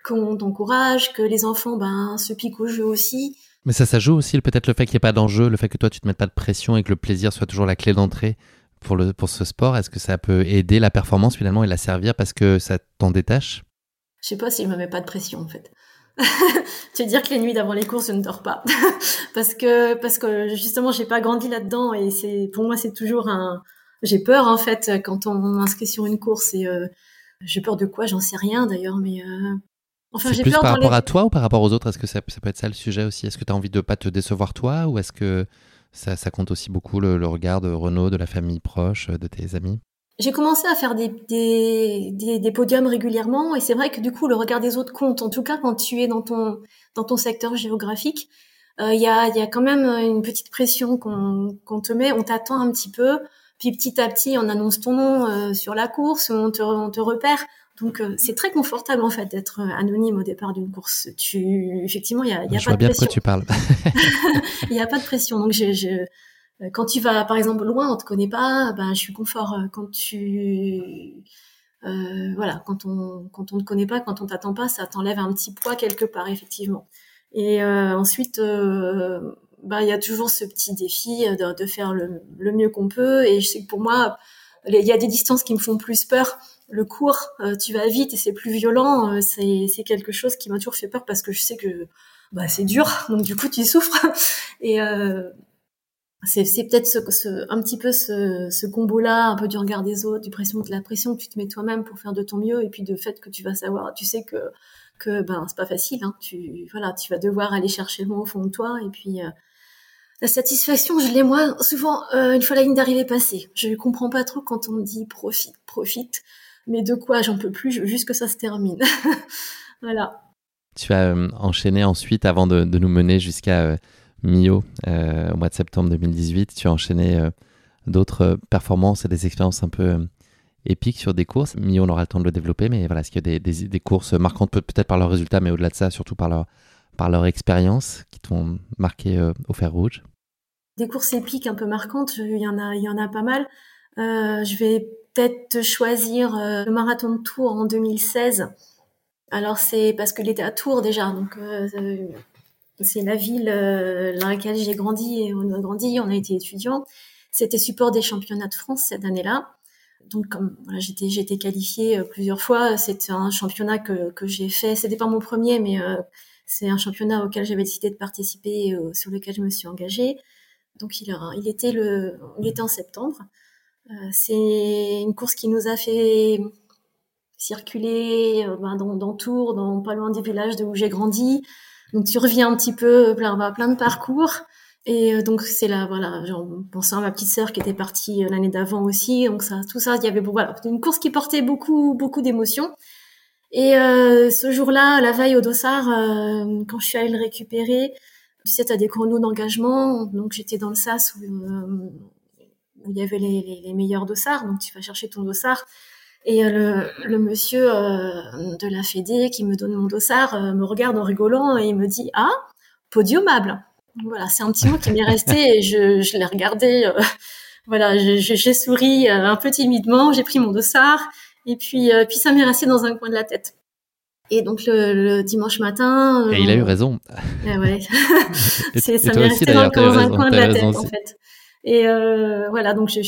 qu'on t'encourage que les enfants ben se piquent au jeu aussi mais ça, ça joue aussi peut-être le fait qu'il n'y ait pas d'enjeu, le fait que toi tu te mettes pas de pression et que le plaisir soit toujours la clé d'entrée pour, pour ce sport. Est-ce que ça peut aider la performance finalement et la servir parce que ça t'en détache? Je sais pas si je me mets pas de pression en fait. tu veux dire que les nuits d'avant les courses, je ne dors pas parce que parce que justement j'ai pas grandi là-dedans et c'est pour moi c'est toujours un j'ai peur en fait quand on m'inscrit sur une course et euh, j'ai peur de quoi? J'en sais rien d'ailleurs mais euh, Enfin, c'est plus par rapport à toi ou par rapport aux autres? Est-ce que ça, peut être ça le sujet aussi? Est-ce que tu as envie de pas te décevoir toi ou est-ce que ça, compte aussi beaucoup le, regard de Renaud, de la famille proche, de tes amis? J'ai commencé à faire des, des, podiums régulièrement et c'est vrai que du coup le regard des autres compte. En tout cas, quand tu es dans ton, dans ton secteur géographique, euh, il y, a, y a quand même une petite pression qu'on te met, on t'attend un petit peu. Puis petit à petit, on annonce ton nom euh, sur la course, on te, on te repère. Donc euh, c'est très confortable en fait d'être euh, anonyme au départ d'une course. Tu effectivement il y a, y a pas de pression. tu parles. Il n'y a pas de pression. Donc je, je, euh, quand tu vas par exemple loin, on te connaît pas, ben je suis confort. Quand tu euh, voilà, quand on quand on ne connaît pas, quand on t'attend pas, ça t'enlève un petit poids quelque part effectivement. Et euh, ensuite, euh, bah il y a toujours ce petit défi de, de faire le, le mieux qu'on peut. Et je sais que pour moi, il y a des distances qui me font plus peur le cours, euh, tu vas vite et c'est plus violent, euh, c'est quelque chose qui m'a toujours fait peur parce que je sais que bah, c'est dur, donc du coup tu souffres. Et euh, c'est peut-être ce, un petit peu ce, ce combo-là, un peu du regard des autres, du pression, de la pression que tu te mets toi-même pour faire de ton mieux, et puis de fait que tu vas savoir, tu sais que que ben c'est pas facile, hein, tu voilà, tu vas devoir aller chercher le mot au fond de toi, et puis la satisfaction, je l'ai moi souvent une fois la ligne d'arrivée passée. Je comprends pas trop quand on dit profite, profite mais de quoi j'en peux plus, je veux juste que ça se termine. voilà. Tu as euh, enchaîné ensuite, avant de, nous mener jusqu'à euh, Mio euh, au mois de septembre 2018, tu as enchaîné d'autres performances et des expériences un peu épiques sur des courses. Mio, on aura le temps de le développer, mais voilà, est-ce qu'il y a des, des, courses marquantes, peut-être par leurs résultats, mais au-delà de ça, surtout par leur, par leur expérience qui t'ont marqué au fer rouge? Des courses épiques un peu marquantes, il y en a, il y en a pas mal. je vais peut-être choisir euh, le marathon de Tours en 2016. Alors c'est parce qu'il était à Tours déjà, donc euh, euh, c'est la ville dans laquelle j'ai grandi et on a grandi, on a été étudiants. C'était support des championnats de France cette année-là. Donc comme voilà, j'étais j'étais qualifiée plusieurs fois, c'était un championnat que que j'ai fait. C'était pas mon premier, mais c'est un championnat auquel j'avais décidé de participer, sur lequel je me suis engagée. Donc il, il était le, il était en septembre. Euh, c'est une course qui nous a fait circuler euh, ben, dans, dans Tours, dans pas loin des villages de où j'ai grandi. Donc tu reviens un petit peu plein, ben, plein de parcours. Et euh, donc c'est là, voilà, genre, pensant à ma petite sœur qui était partie l'année d'avant aussi. Donc ça, tout ça, il y avait voilà, une course qui portait beaucoup, beaucoup d'émotions. Et euh, ce jour-là, la veille au dossard, euh, quand je suis allée le récupérer, tu sais, tu des chronos d'engagement, donc j'étais dans le sas où, euh, où il y avait les, les, meilleurs dossards, donc tu vas chercher ton dossard. Et le, le, monsieur de la Fédé qui me donne mon dossard me regarde en rigolant et il me dit ah podiumable. Voilà, c'est un petit mot qui m'est resté et je, je l'ai regardé. voilà, j'ai souri un peu timidement, j'ai pris mon dossard et puis, euh, puis ça m'est resté dans un coin de la tête. Et donc le, dimanche matin. Et il a eu euh, raison. Eh ouais. c'est ça m'est resté dans, un coin de la tête en fait. Et euh, voilà, donc j'ai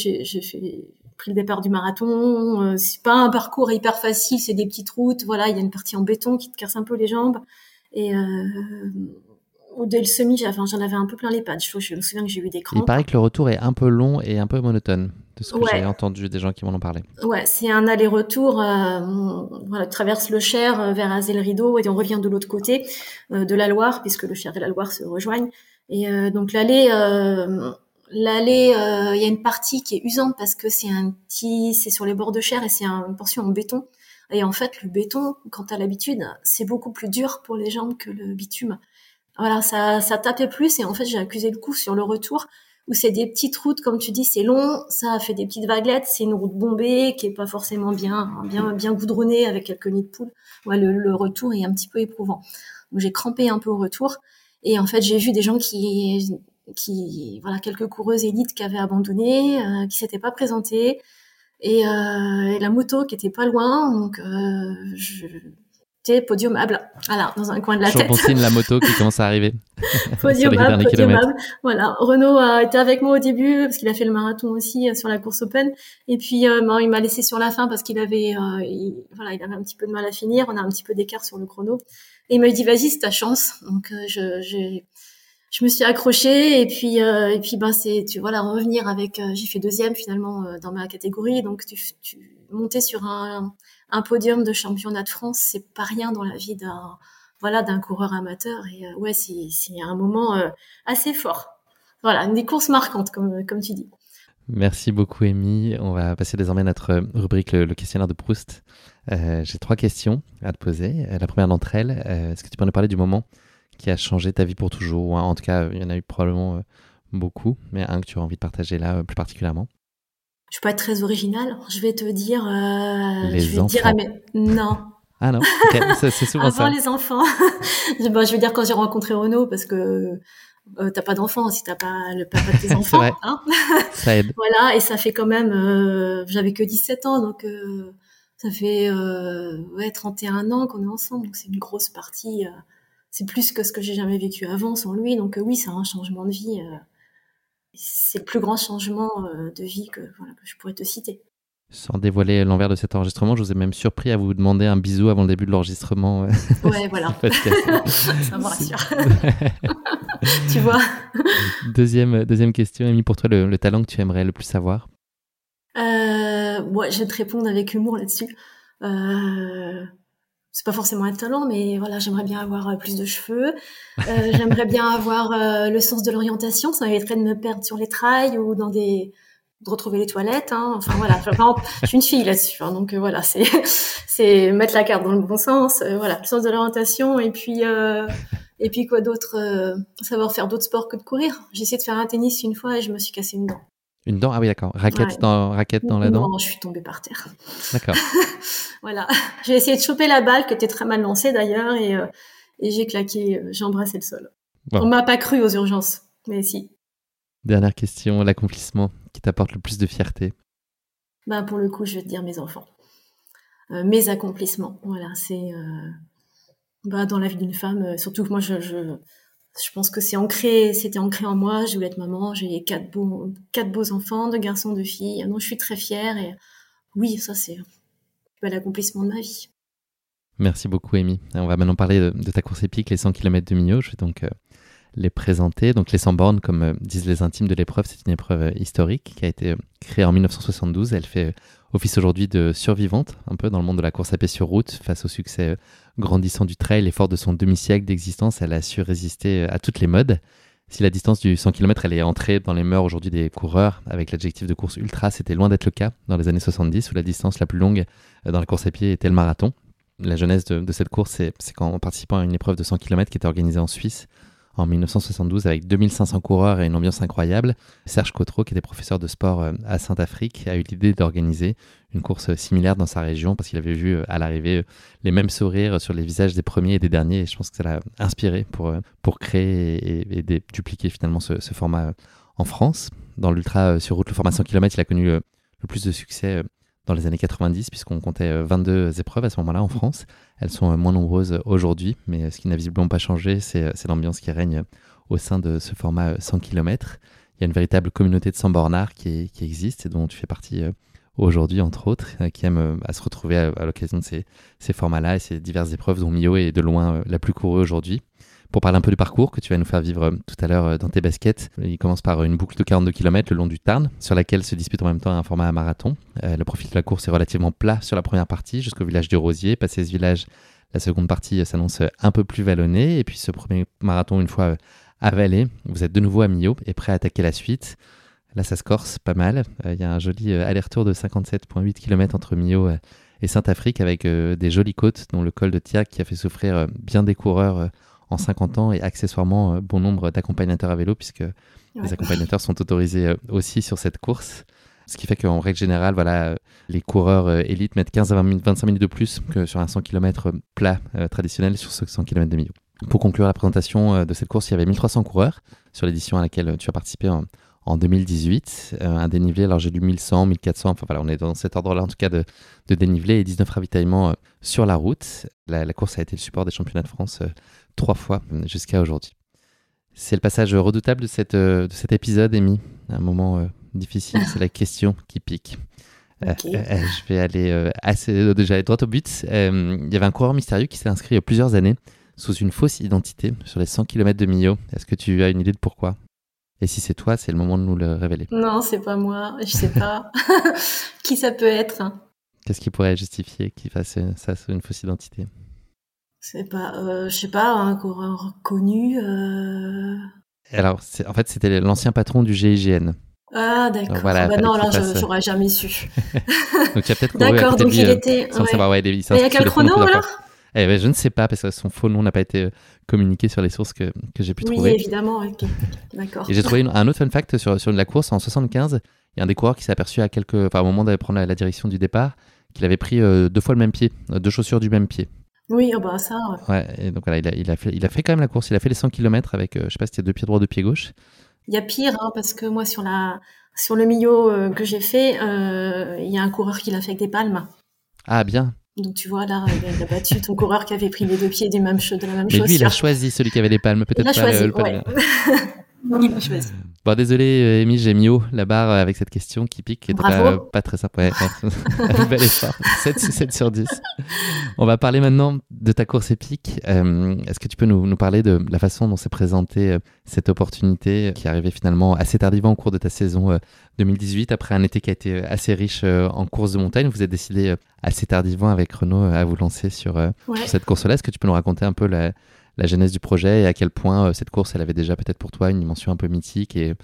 pris le départ du marathon. Euh, c'est pas un parcours hyper facile, c'est des petites routes. Voilà, il y a une partie en béton qui te casse un peu les jambes. Et euh, au dès le semi, j'en avais un peu plein les pattes. Je, je, me souviens que j'ai eu des crampes. Il paraît que le retour est un peu long et un peu monotone, de ce que j'ai entendu des gens qui m'en ont parlé. Ouais, c'est un aller-retour. Euh, on traverse le Cher vers Azel-Rideau et on revient de l'autre côté euh, de la Loire, puisque le Cher et la Loire se rejoignent. Et euh, donc l'allée, euh, l'allée, il y a une partie qui est usante parce que c'est un petit, c'est sur les bords de Cher et c'est une portion en béton. Et en fait, le béton, quand t'as l'habitude, c'est beaucoup plus dur pour les jambes que le bitume voilà, ça, ça tapait plus et en fait j'ai accusé le coup sur le retour où c'est des petites routes, comme tu dis, c'est long, ça fait des petites vaguelettes, c'est une route bombée qui est pas forcément bien, bien, bien goudronnée avec quelques nids de poules. Ouais, le, retour est un petit peu éprouvant. Donc j'ai crampé un peu au retour et en fait j'ai vu des gens qui, qui, voilà, quelques coureuses élites qui avaient abandonné, euh, qui s'étaient pas présentées et, euh, et, la moto qui était pas loin, donc euh, je, podiumable. Voilà, dans un coin de la tête. Signe la moto qui commence à arriver. podiumable, podiumable. Voilà. Renaud a été avec moi au début parce qu'il a fait le marathon aussi euh, sur la course open. Et puis, il m'a laissé sur la fin parce qu'il avait, voilà, il avait un petit peu de mal à finir. On a un petit peu d'écart sur le chrono. Et il m'a dit, vas-y, c'est ta chance. Donc, je, je, je me suis accrochée et puis, et puis, ben, c'est, tu vois, la revenir avec, j'ai fait deuxième finalement dans ma catégorie. Donc, tu, tu montais sur un, podium de championnat de France, c'est pas rien dans la vie d'un voilà d'un coureur amateur. Et euh, ouais, c'est un moment euh, assez fort. Voilà, une des courses marquantes comme comme tu dis. Merci beaucoup, Amy. On va passer désormais à notre rubrique, le, questionnaire de Proust. Euh, j'ai trois questions à te poser. La première d'entre elles, est-ce que tu peux nous parler du moment qui a changé ta vie pour toujours En tout cas, il y en a eu probablement beaucoup, mais un que tu as envie de partager là plus particulièrement je peux être très originale. Je vais te dire, euh, les je vais dire à mes... non. Ah non, c'est souvent Avant les enfants. je veux dire quand j'ai rencontré Renaud parce que euh, t'as pas d'enfants si t'as pas le papa de tes enfants. vrai. Hein ça aide. voilà, et ça fait quand même, euh, j'avais que 17 ans, donc euh, ça fait euh, ouais 31 ans qu'on est ensemble, donc c'est une grosse partie. Euh, c'est plus que ce que j'ai jamais vécu avant sans lui, donc oui, c'est un changement de vie c'est le plus grand changement euh, de vie que, voilà, que je pourrais te citer. Sans dévoiler l'envers de cet enregistrement, je vous ai même surpris à vous demander un bisou avant le début de l'enregistrement. Euh, ouais, voilà. Ça me rassure. tu vois. Deuxième, deuxième question, Amy, pour toi, le, talent que tu aimerais le plus savoir? Euh, ouais, Je vais te répondre avec humour là-dessus. Euh, c'est pas forcément un talent, mais voilà, j'aimerais bien avoir euh, plus de cheveux. Euh, j'aimerais bien avoir euh, le sens de l'orientation. Ça m'éviterait de me perdre sur les trails ou dans des de retrouver les toilettes. Hein. Enfin voilà, je suis une fille là-dessus, hein, donc voilà, c'est c'est mettre la carte dans le bon sens. voilà, le sens de l'orientation et puis et puis quoi d'autre Savoir faire d'autres sports que de courir. J'ai essayé de faire un tennis une fois et je me suis cassé une dent. Une dent? Ah oui, d'accord. Raquette, dans, raquette dans la dent? Non, je suis tombée par terre. D'accord. voilà. J'ai essayé de choper la balle, qui était très mal lancée d'ailleurs, et, euh, et j'ai claqué, euh, j'ai embrassé le sol. On m'a pas cru aux urgences, mais si. Dernière question, l'accomplissement qui t'apporte le plus de fierté bah, Pour le coup, je vais te dire mes enfants. Euh, mes accomplissements. Voilà, c'est bah, dans la vie d'une femme, surtout que moi, je, je je pense que c'est ancré, c'était ancré en moi. Je voulais être maman. J'ai quatre beaux, quatre beaux enfants, deux garçons, deux filles. Non, je suis très fière et oui, ça c'est l'accomplissement de ma vie. Merci beaucoup, Amy. On va maintenant parler de, ta course épique, les 100 km de Millau. Je vais donc euh, les présenter. Donc, les 100 bornes, comme euh, disent les intimes de l'épreuve, c'est une épreuve euh, historique qui a été créée en 1972. Elle fait office aujourd'hui de survivante, un peu dans le monde de la course à pied sur route, face au succès grandissant du trail et fort de son demi-siècle d'existence, elle a su résister à toutes les modes. Si la distance du 100 km elle est entrée dans les mœurs aujourd'hui des coureurs avec l'adjectif de course ultra, c'était loin d'être le cas dans les années 70 où la distance la plus longue dans la course à pied était le marathon. la jeunesse de, de cette course, c'est qu'en participant à une épreuve de 100 km qui était organisée en Suisse, en 1972 avec 2500 coureurs et une ambiance incroyable. Serge Cotreau, qui était professeur de sport euh, à Saint-Afrique, a eu l'idée d'organiser une course similaire dans sa région parce qu'il avait vu euh, à l'arrivée euh, les mêmes sourires sur les visages des premiers et des derniers. Et je pense que ça l'a inspiré pour, pour créer et, dupliquer finalement ce, format en France. Dans l'ultra sur route, le format 100 km, il a connu le plus de succès dans les années 90, puisqu'on comptait 22 épreuves à ce moment-là en France. Elles sont moins nombreuses aujourd'hui, mais ce qui n'a visiblement pas changé, c'est l'ambiance qui règne au sein de ce format 100 km. Il y a une véritable communauté de 100 bornards qui, existe et dont tu fais partie euh, aujourd'hui, entre autres, euh, qui aime euh, à se retrouver à, l'occasion de ces, ces formats-là et ces diverses épreuves dont Mio est de loin la plus courue aujourd'hui. Pour parler un peu du parcours que tu vas nous faire vivre euh, tout à l'heure euh, dans tes baskets, il commence par une boucle de 42 km le long du Tarn, sur laquelle se dispute en même temps un format marathon. Euh, le profil de la course est relativement plat sur la première partie, jusqu'au village du Rosier. Passé ce village, la seconde partie s'annonce un peu plus vallonnée. Et puis ce premier marathon, une fois avalé, vous êtes de nouveau à Millau et prêt à attaquer la suite. Là, ça se corse pas mal. Il y a un joli aller-retour de 57,8 km entre Millau et Saint-Afrique avec des jolies côtes, dont le col de Tiac qui a fait souffrir bien des coureurs en 50 ans et accessoirement euh, bon nombre d'accompagnateurs à vélo puisque les accompagnateurs sont autorisés euh, aussi sur cette course. Ce qui fait qu'en règle générale, voilà, les coureurs euh, élites mettent 15 à 20 minutes, 25 minutes de plus que sur un 100 km plat traditionnel sur ce 100 km de milieu. Pour conclure la présentation de cette course, il y avait 1300 coureurs sur l'édition à laquelle tu as participé en, 2018. un dénivelé, alors j'ai lu 1100, 1400, enfin voilà, on est dans cet ordre-là en tout cas de, dénivelé et 19 ravitaillements sur la route. La, la, course a été le support des championnats de France trois fois jusqu'à aujourd'hui. C'est le passage redoutable de, cette, euh, de cet épisode, Amy. Un moment euh, difficile, c'est la question qui pique. Euh, je vais aller assez déjà aller droit au but. Il y avait un coureur mystérieux qui s'est inscrit il y a plusieurs années sous une fausse identité sur les 100 km de Millau. Est-ce que tu as une idée de pourquoi? Et si c'est toi, c'est le moment de nous le révéler. Non, c'est pas moi. Je sais pas qui ça peut être? Qu'est-ce qui pourrait justifier qu'il fasse ça sous une fausse identité? C'est pas, euh, je sais pas, un coureur connu. Euh... Alors, en fait, c'était l'ancien patron du GIGN. Ah, d'accord. Voilà, bah non, alors j'aurais jamais su. donc, il a peut-être D'accord, donc il était. Sans savoir, ouais, il, il y a quel chrono alors eh ben, je ne sais pas parce que son faux nom n'a pas été euh, communiqué sur les sources que, que j'ai pu trouver. Oui, évidemment. D'accord. Et j'ai trouvé un autre fun fact sur, sur la course en 75. Il y a un des coureurs qui s'est aperçu à quelques, enfin, au moment d'aller prendre la, direction du départ qu'il avait pris euh, deux fois le même pied, deux chaussures du même pied. Oui, oh bah ça. Ouais, et donc voilà, il a, il, a fait, il a fait quand même la course. Il a fait les 100 km avec, euh, je sais pas si c'était deux pieds droits, deux pieds gauche. Il y a pire, hein, parce que moi, sur, la, sur le milieu euh, que j'ai fait, euh, il y a un coureur qui l'a fait avec des palmes. Ah, bien. Donc tu vois, là, il a battu ton coureur qui avait pris les deux pieds du même, de la même chose. Mais lui, il a choisi celui qui avait les palmes, peut-être pas choisi, le, ouais. il a choisi. Bon, désolé, Amy, j'ai mis haut la barre avec cette question qui pique, qui pas, pas, très simple. Ouais, bel effort. 7, 7 sur 10. On va parler maintenant de ta course épique. Euh, est-ce que tu peux nous, nous, parler de la façon dont s'est présentée euh, cette opportunité qui est arrivée finalement assez tardivement au cours de ta saison 2018, euh, après un été qui a été assez riche en course de montagne? Vous êtes décidé assez tardivement avec Renault à vous lancer sur, sur cette course-là. Est-ce que tu peux nous raconter un peu la la genèse du projet et à quel point euh, cette course, elle avait déjà peut-être pour toi une dimension un peu mythique et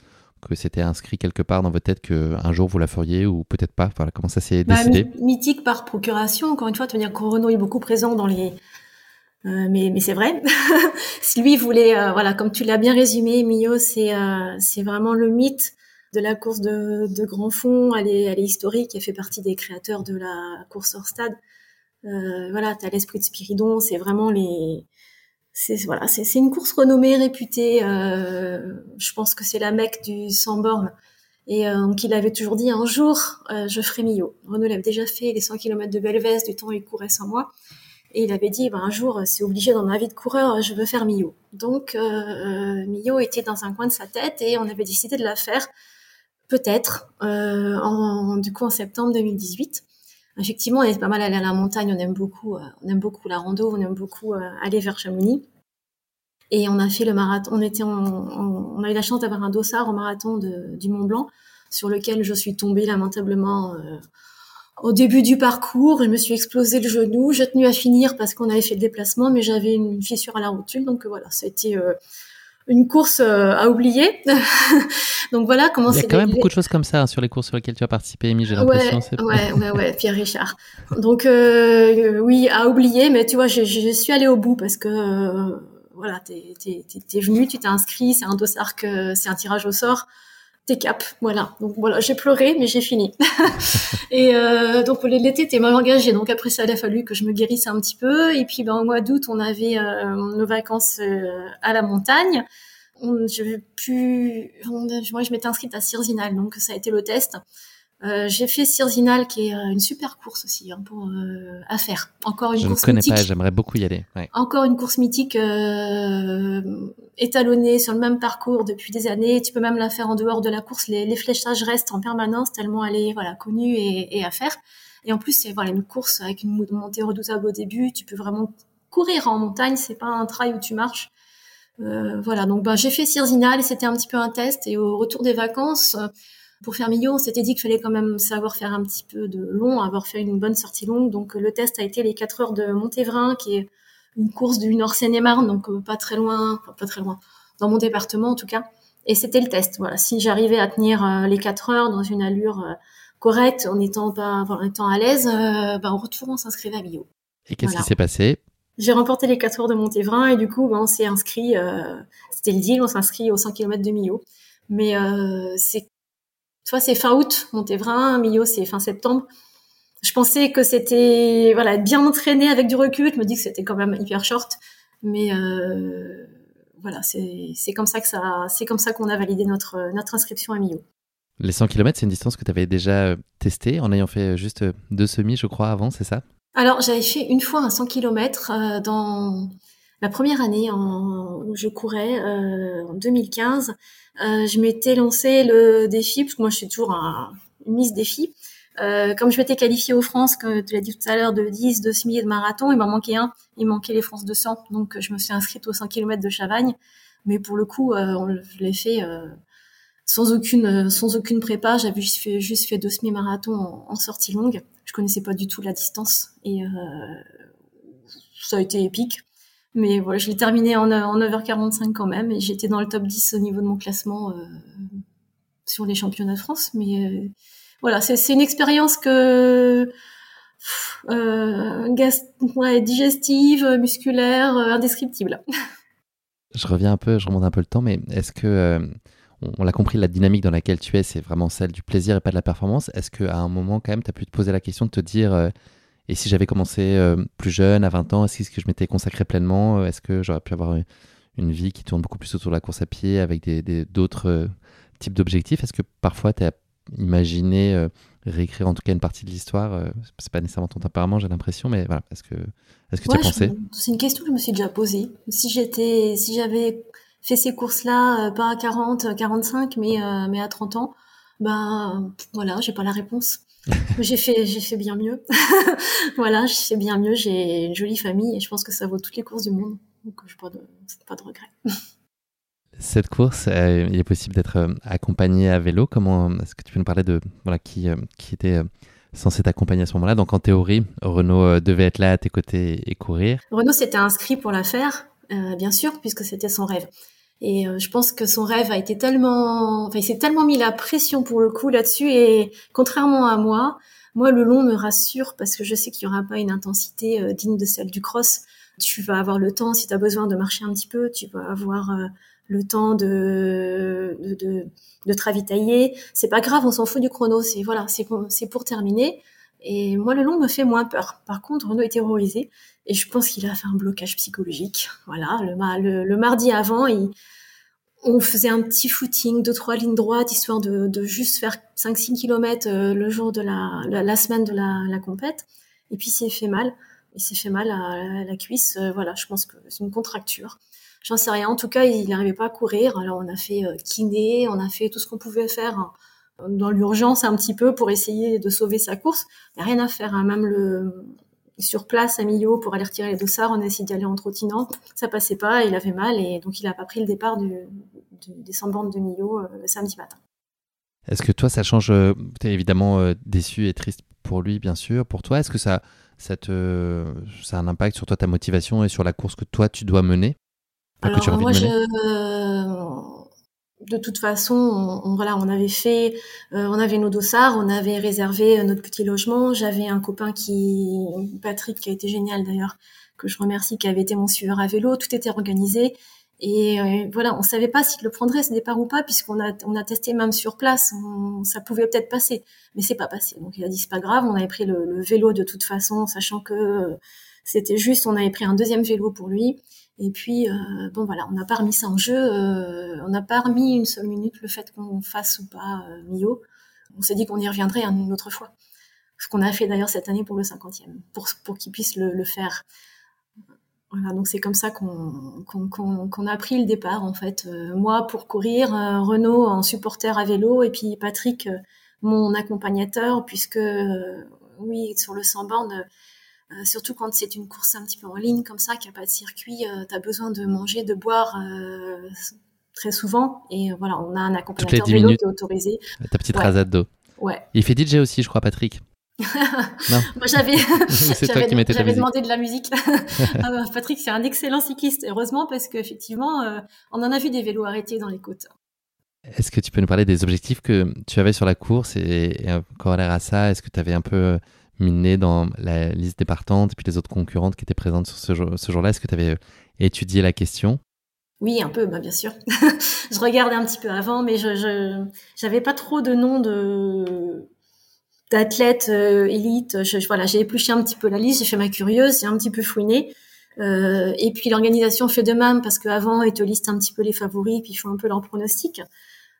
que c'était inscrit quelque part dans votre tête qu'un jour vous la feriez ou peut-être pas Voilà, comment ça s'est bah, décidé Mythique par procuration, encore une fois, tenir que Renault est beaucoup présent dans les. Euh, mais, mais c'est vrai. si lui voulait, euh, voilà, comme tu l'as bien résumé, Mio, c'est c'est vraiment le mythe de la course de, de grand fond. Elle est, elle est historique. Elle fait partie des créateurs de la course hors stade. voilà, tu as l'esprit de Spiridon. C'est vraiment les c'est voilà, c'est une course renommée, réputée. Euh, je pense que c'est la mecque du 100 bornes. Et euh, donc il avait toujours dit un jour, euh, je ferai Millau. Renaud l'avait déjà fait les 100 km de Belvès, du temps il courait sans moi. Et il avait dit, ben, un jour, c'est obligé dans ma vie de coureur, je veux faire Millau. Donc euh, Millau était dans un coin de sa tête et on avait décidé de la faire peut-être en, du coup en septembre 2018 effectivement, on est pas mal aller à la montagne. On aime beaucoup, euh, on aime beaucoup la rando, on aime beaucoup euh, aller vers Chamonix. Et on a fait le marathon. On a eu la chance d'avoir un dossard au marathon du Mont Blanc, sur lequel je suis tombée lamentablement euh, au début du parcours. Je me suis explosé le genou. J'ai tenu à finir parce qu'on avait fait le déplacement, mais j'avais une fissure à la rotule. Donc voilà, c'était une course à oublier. Donc voilà comment c'est. Il y a quand même beaucoup de choses comme ça hein, sur les courses sur lesquelles tu as participé, Amy, j'ai l'impression. Ouais, ouais, ouais, Pierre Richard. Donc oui, à oublier, mais tu vois, je, je suis allée au bout parce que voilà, t'es es, venu, tu t'es inscrit, c'est un dossard que c'est un tirage au sort t'es cap, voilà. Donc voilà, j'ai pleuré, mais j'ai fini. et euh, donc l'été était mal engagé, donc après ça, il a fallu que je me guérisse un petit peu. Et puis ben, au mois d'août, on avait euh, nos vacances euh, à la montagne. On, je pu, moi je m'étais inscrite à Cirzinal, donc ça a été le test. Euh, j'ai fait Cirzinal, qui est euh, une super course aussi hein, pour euh, à faire. Encore une je course ne connais mythique. pas, j'aimerais beaucoup y aller. Ouais. Encore une course mythique euh, étalonnée sur le même parcours depuis des années. Tu peux même la faire en dehors de la course. Les, les fléchages restent en permanence tellement elle est voilà connue et, et à faire. Et en plus c'est voilà une course avec une montée redoutable au début. Tu peux vraiment courir en montagne. C'est pas un trail où tu marches. Euh, voilà donc ben, j'ai fait Cirzinal et c'était un petit peu un test. Et au retour des vacances pour faire Millau, on s'était dit qu'il fallait quand même savoir faire un petit peu de long, avoir fait une bonne sortie longue. Donc le test a été les 4 heures de Montévrain, qui est une course du Nord Seine-et-Marne, donc euh, pas très loin, pas très loin, dans mon département en tout cas. Et c'était le test. Voilà, si j'arrivais à tenir euh, les 4 heures dans une allure euh, correcte, en étant pas, en étant à l'aise, bah, en retour on s'inscrivait à Millau. Et qu'est-ce qui s'est passé? J'ai remporté les 4 heures de Montévrain et du coup, bah, on s'est inscrit, c'était le deal, on s'est au 100 km de Millau. Mais euh, Soit c'est fin août, Montévrain, Millau c'est fin septembre. Je pensais que c'était voilà bien entraîné avec du recul. Je me dis que c'était quand même hyper short, mais euh, voilà c'est comme ça que ça c'est comme ça qu'on a validé notre notre inscription à Millau. Les 100 km, c'est une distance que tu avais déjà euh, testée en ayant fait juste deux semis, je crois, avant, c'est ça? Alors, j'avais fait une fois un 100 km euh, dans la première année où je courais, euh, en 2015. Euh, je m'étais lancé le défi, parce que moi je suis toujours un, une mise défi. Euh, comme je m'étais qualifiée aux France, comme tu l'as dit tout à l'heure, de 10, de semi et de marathon, il m'en manquait un. Il manquait les France de 100. Donc je me suis inscrite aux 100 km de Chavagne. Mais pour le coup, euh, je l'ai fait euh, sans aucune sans aucune prépa. J'avais juste fait, juste fait deux semi-marathons en, en, sortie longue. Je connaissais pas du tout la distance. Et euh, ça a été épique. Mais voilà, je l'ai terminé en, en 9h45 quand même, et j'étais dans le top 10 au niveau de mon classement euh, sur les championnats de France. Mais euh, voilà, c'est une expérience que euh, digestive, musculaire, euh, indescriptible. Je reviens un peu, je remonte un peu le temps, mais est-ce que euh, on, l'a compris, la dynamique dans laquelle tu es, c'est vraiment celle du plaisir et pas de la performance. Est-ce qu'à un moment, quand même, tu as pu te poser la question de te dire et si j'avais commencé euh, plus jeune, à 20 ans, est-ce que je m'étais consacré pleinement euh, Est-ce que j'aurais pu avoir une vie qui tourne beaucoup plus autour de la course à pied avec d'autres euh, types d'objectifs? Est-ce que parfois tu as imaginé réécrire en tout cas une partie de l'histoire C'est pas nécessairement ton tempérament, j'ai l'impression, mais voilà. Est-ce que, est-ce que tu as pensé? C'est une question que je me suis déjà posée. Si j'étais, si j'avais fait ces courses-là, pas à 40, 45, mais, mais à 30 ans, ben voilà, j'ai pas la réponse j'ai fait, j'ai fait bien mieux. voilà, j'ai fait bien mieux. J'ai une jolie famille et je pense que ça vaut toutes les courses du monde. Donc, je n'ai pas de, pas de regrets. Cette course, euh, il est possible d'être euh, accompagné à vélo. Comment est-ce que tu peux nous parler de voilà qui, euh, qui était censé t'accompagner à ce moment-là? Donc en théorie, Renault devait être là à tes côtés et courir. Renault s'était inscrit pour la faire, bien sûr, puisque c'était son rêve. Et euh, je pense que son rêve a été tellement, enfin, il s'est tellement mis la pression pour le coup là-dessus. Et contrairement à moi, moi, le long me rassure parce que je sais qu'il y aura pas une intensité euh, digne de celle du cross. Tu vas avoir le temps, si tu as besoin de marcher un petit peu, tu vas avoir euh, le temps de, de, de, de te ravitailler. C'est pas grave, on s'en fout du chrono. C'est voilà, c'est pour terminer. Et moi, le long me fait moins peur. Par contre, Renaud est terrorisé. Et je pense qu'il a fait un blocage psychologique. Voilà, le, mardi avant, on faisait un petit footing, deux, trois lignes droites, histoire de, juste faire 5-6 km euh, le jour de la, la, semaine de la, la compète. Et puis, il s'est fait mal. Il s'est fait mal à, la cuisse. Euh, voilà, je pense que c'est une contracture. J'en sais rien. En tout cas, il n'arrivait pas à courir. Alors, on a fait euh, kiné, on a fait tout ce qu'on pouvait faire. Hein dans l'urgence un petit peu pour essayer de sauver sa course. Il n'y a rien à faire. Hein. Même le sur place à Millau pour aller retirer les dossards, on a essayé d'y aller en trottinant. Ça passait pas, il avait mal et donc il n'a pas pris le départ du, du descendante de Millau euh, le samedi matin. Est-ce que toi, ça change euh, Tu es évidemment euh, déçu et triste pour lui, bien sûr. Pour toi, est-ce que ça, ça, te, ça a un impact sur toi, ta motivation et sur la course que toi, tu dois mener? Alors moi, je, de toute façon, on, voilà, on avait fait, euh, on avait nos dossards, on avait réservé notre petit logement. J'avais un copain qui, Patrick, qui a été génial d'ailleurs, que je remercie, qui avait été mon suiveur à vélo. Tout était organisé. Et euh, voilà, on savait pas s'il le prendrait ce départ ou pas, puisqu'on a, on a testé même sur place, ça pouvait peut-être passer, mais c'est pas passé. Donc il a dit c'est pas grave, on avait pris le, le vélo de toute façon, sachant que c'était juste, on avait pris un deuxième vélo pour lui. Et puis, euh, bon voilà, on n'a pas remis ça en jeu, euh, on n'a pas remis une seule minute le fait qu'on fasse ou pas euh, Mio. On s'est dit qu'on y reviendrait une autre fois. Ce qu'on a fait d'ailleurs cette année pour le 50e, pour, pour qu'il puisse le, faire. Voilà, donc c'est comme ça qu'on qu'on qu'on a pris le départ en fait. Moi pour courir, Renaud en supporter à vélo et puis Patrick, mon accompagnateur, puisque oui, sur le 100 bornes, euh, surtout quand c'est une course un petit peu en ligne comme ça, qu'il n'y a pas de circuit, euh, tu as besoin de manger, de boire euh, très souvent. Et voilà, on a un accompagnateur vélo qui est autorisé. Ta petite rasade d'eau. Ouais. Il fait DJ aussi, je crois, Patrick. non. Moi, j'avais, j'avais demandé de la musique. ah, bah, Patrick, c'est un excellent cycliste, heureusement, parce qu'effectivement, on en a vu des vélos arrêtés dans les côtes. Est-ce que tu peux nous parler des objectifs que tu avais sur la course et, et corollaire à ça, est-ce que tu avais un peu miné dans la liste des partantes et puis les autres concurrentes qui étaient présentes sur ce, jour, ce jour-là Est-ce que tu avais euh, étudié la question? Oui, un peu, bah bien sûr. je regardais un petit peu avant, mais je j'avais pas trop de noms de d'athlètes euh, élites. Je, voilà, j'ai épluché un petit peu la liste, j'ai fait ma curieuse, j'ai un petit peu fouiné. Euh, et puis l'organisation fait de même parce qu'avant ils te listent un petit peu les favoris, puis ils font un peu leur pronostic.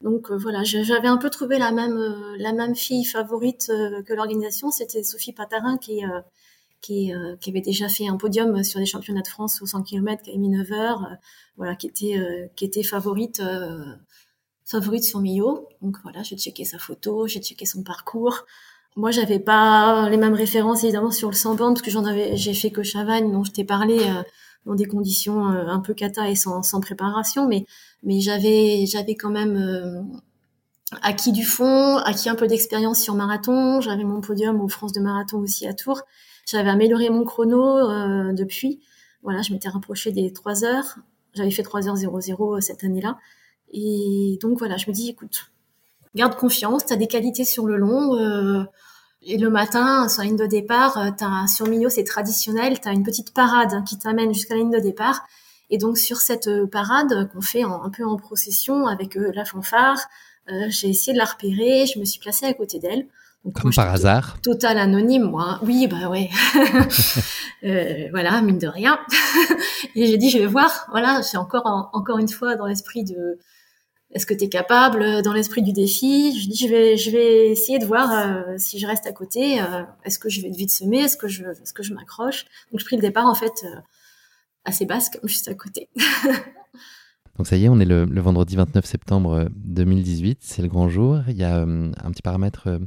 Donc euh, voilà, j'avais un peu trouvé la même euh, la même fille favorite euh, que l'organisation, c'était Sophie Patarin qui qui, qui, avait déjà fait un podium sur les championnats de France au 100 km, qui a mis 9 heures, voilà, qui était qui était favorite favorite sur Millau. Donc voilà, j'ai checké sa photo, j'ai checké son parcours. Moi, j'avais pas les mêmes références évidemment sur le 100 bornes parce que j'en avais, j'ai fait que Chavagne, dont je t'ai parlé dans des conditions un peu cata et sans, préparation, mais j'avais quand même euh, acquis du fond, acquis un peu d'expérience sur marathon. J'avais mon podium au France de marathon aussi à Tours. J'avais amélioré mon chrono euh, depuis. Voilà, je m'étais rapproché des 3 heures. J'avais fait 3 h 00 cette année-là. Et donc voilà, je me dis, écoute, garde confiance, tu as des qualités sur le long. Euh, et le matin, sur la ligne de départ, as, sur Millau, c'est traditionnel, tu as une petite parade qui t'amène jusqu'à la ligne de départ. Et donc sur cette euh, parade qu'on fait un peu en procession avec euh, la fanfare, euh, j'ai essayé de la repérer, je me suis placée à côté d'elle. Comme par hasard. Total anonyme, moi. Oui, bah ouais. euh, voilà, mine de rien. et j'ai dit, je vais voir. Voilà, c'est encore encore une fois dans l'esprit de est-ce que tu es capable, dans l'esprit du défi. Je dis, je vais je vais essayer de voir euh, si je reste à côté. Euh, est-ce que je vais vite semer Est-ce que je est-ce que je m'accroche? Donc je pris le départ en fait assez basse, comme juste à côté. Donc ça y est, on est le, vendredi 29 septembre 2018, euh, c'est le grand jour. Il y a euh, un petit paramètre euh,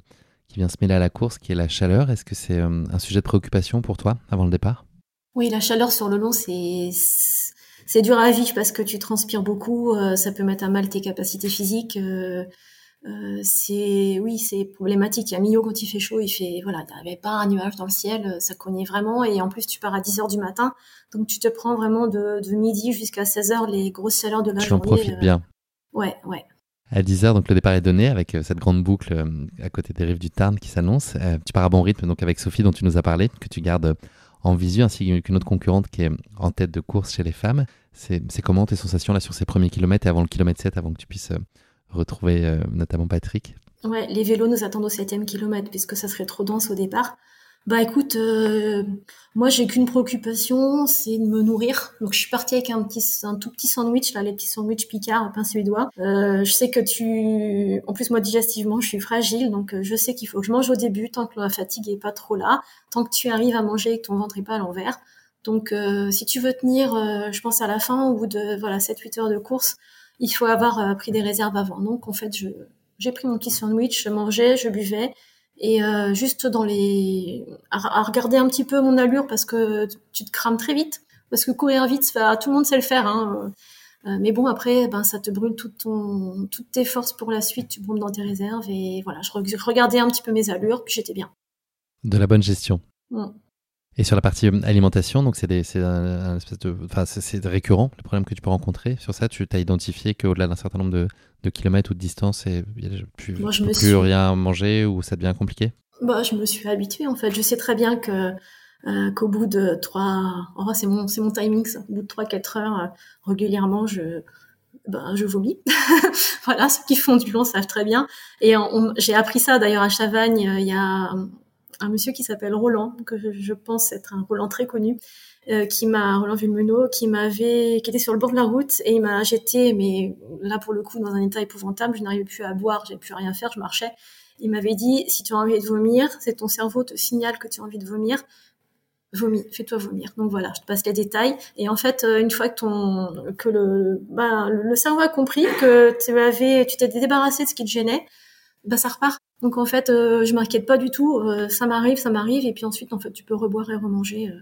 qui vient se mêler à la course, qui est la chaleur. Est-ce que c'est un sujet de préoccupation pour toi avant le départ? Oui, la chaleur sur le long, c'est c'est dur à vivre parce que tu transpires beaucoup, ça peut mettre à mal tes capacités physiques. Euh, c'est oui, c'est problématique. À Millau, quand il fait chaud, il fait voilà, il n'y avait pas un nuage dans le ciel, euh, ça cognait vraiment. Et en plus, tu pars à 10 heures du matin, donc tu te prends vraiment de, de midi jusqu'à 16 heures les grosses chaleurs de la tu journée. Tu en profites bien. Euh, ouais, ouais. À 10 heures, donc le départ est donné avec cette grande boucle à côté des rives du Tarn qui s'annonce. tu pars à bon rythme, donc avec Sophie dont tu nous as parlé, que tu gardes en visu, ainsi qu'une autre concurrente qui est en tête de course chez les femmes. C'est comment tes sensations là sur ces premiers kilomètres et avant le kilomètre 7, avant que tu puisses retrouver euh, notamment Patrick? Ouais, les vélos nous attendent au septième kilomètre puisque ça serait trop dense au départ. Bah écoute, euh, moi j'ai qu'une préoccupation, c'est de me nourrir. Donc je suis partie avec un petit, un tout petit sandwich là, les petits sandwichs Picard, pain suédois. Euh, je sais que tu, en plus moi digestivement je suis fragile, donc je sais qu'il faut que je mange au début tant que la fatigue est pas trop là, tant que tu arrives à manger et que ton ventre est pas à l'envers. Donc si tu veux tenir, je pense à la fin, au bout de voilà 7-8 heures de course, il faut avoir euh, pris des réserves avant. Donc en fait, je j'ai pris mon petit sandwich, je mangeais, je buvais et euh, juste dans les à, regarder un petit peu mon allure parce que tu te crames très vite parce que courir vite, tout le monde sait le faire. Hein. Euh, mais bon, après, ben, ça te brûle tout ton, toutes tes forces pour la suite. Tu brumes dans tes réserves. Et voilà, je regardais un petit peu mes allures, puis j'étais bien. De la bonne gestion. Mm. Et sur la partie euh, alimentation, donc c'est un, espèce de, c'est, récurrent le problème que tu peux rencontrer. Sur ça, tu as identifié qu'au-delà d'un certain nombre de, de, kilomètres ou de distance, et tu ne peux plus rien manger ou ça devient compliqué. Bah, je me suis habituée en fait. Je sais très bien que euh, qu'au bout de trois, oh, c'est mon c'est mon timing. Ça. Au bout de trois quatre heures, euh, régulièrement, je ben, je vomis. voilà, ceux qui font du long savent très bien. Et j'ai appris ça d'ailleurs à Chavagne. Il y a un monsieur qui s'appelle Roland, que je, pense être un Roland très connu, euh, qui m'a Roland Vulmeno, qui m'avait, qui était sur le bord de la route et il m'a jeté, mais là pour le coup dans un état épouvantable, je n'arrivais plus à boire, j'ai plus rien faire, je marchais. Il m'avait dit si tu as envie de vomir, c'est ton cerveau te signale que tu as envie de vomir, vomis, fais-toi vomir. Donc voilà, je te passe les détails. Et en fait, euh, une fois que ton, que le, bah, le cerveau a compris que tu avais, tu t'es débarrassé de ce qui te gênait, bah ça repart. Donc en fait, euh, je m'inquiète pas du tout. Euh, ça m'arrive, ça m'arrive, et puis ensuite, en fait, tu peux reboire et remanger. Euh.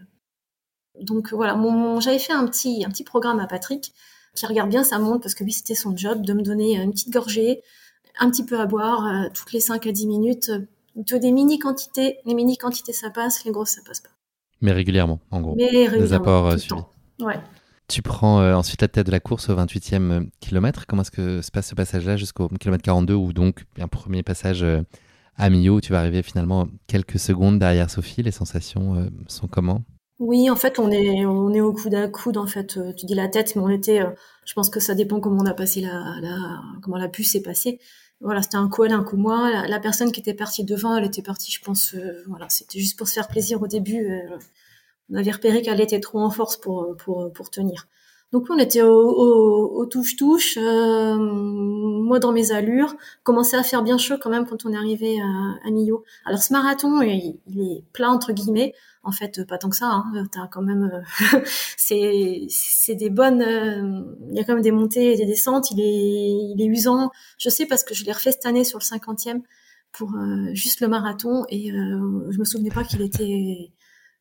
Donc voilà, mon, j'avais fait un petit, un petit programme à Patrick qui regarde bien sa montre parce que lui, c'était son job de me donner une petite gorgée, un petit peu à boire toutes les 5 à 10 minutes. De des mini quantités, les mini quantités ça passe, les grosses ça passe pas. Mais régulièrement, en gros. Mais régulièrement. Des apports suivis. Ouais. Tu prends euh, ensuite la tête de la course au 28e euh, kilomètre. Comment est-ce que se passe ce passage-là jusqu'au kilomètre 42 où donc un premier passage euh, à Millau où tu vas arriver finalement quelques secondes derrière Sophie Les sensations sont comment? Oui, en fait, on est, on est au coude à coude. En fait, tu dis la tête, mais on était. je pense que ça dépend comment on a passé la, la comment la puce s'est passée. Voilà, c'était un coup elle, un coup moi. La, personne qui était partie devant, elle était partie, je pense. voilà, c'était juste pour se faire plaisir au début on avait repéré qu'elle était trop en force pour, pour, pour tenir. Donc on était au touche-touche, euh, moi dans mes allures, commençait à faire bien chaud quand même quand on est arrivé à, à Millau. Alors ce marathon, il, est plein entre guillemets, en fait pas tant que ça. Hein. T'as quand même, euh, c'est c'est des bonnes, euh, il y a quand même des montées et des descentes. Il est il est usant. Je sais parce que je l'ai refait cette année sur le 50e pour juste le marathon et je me souvenais pas qu'il était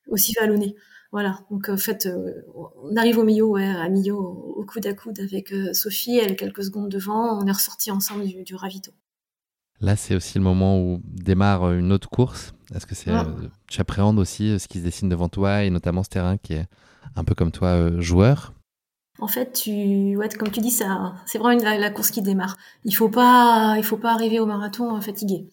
aussi vallonné. Voilà, donc en fait, euh, on arrive au milieu, ouais, à milieu, au, coude à coude avec euh, Sophie, elle quelques secondes devant, on est ressorti ensemble du, ravito. Là, c'est aussi le moment où démarre une autre course. Est-ce que c'est, euh, tu appréhendes aussi ce qui se dessine devant toi et notamment ce terrain qui est un peu comme toi, joueur? En fait, tu, ouais, comme tu dis, ça, c'est vraiment la, course qui démarre. Il faut pas, il faut pas arriver au marathon fatigué.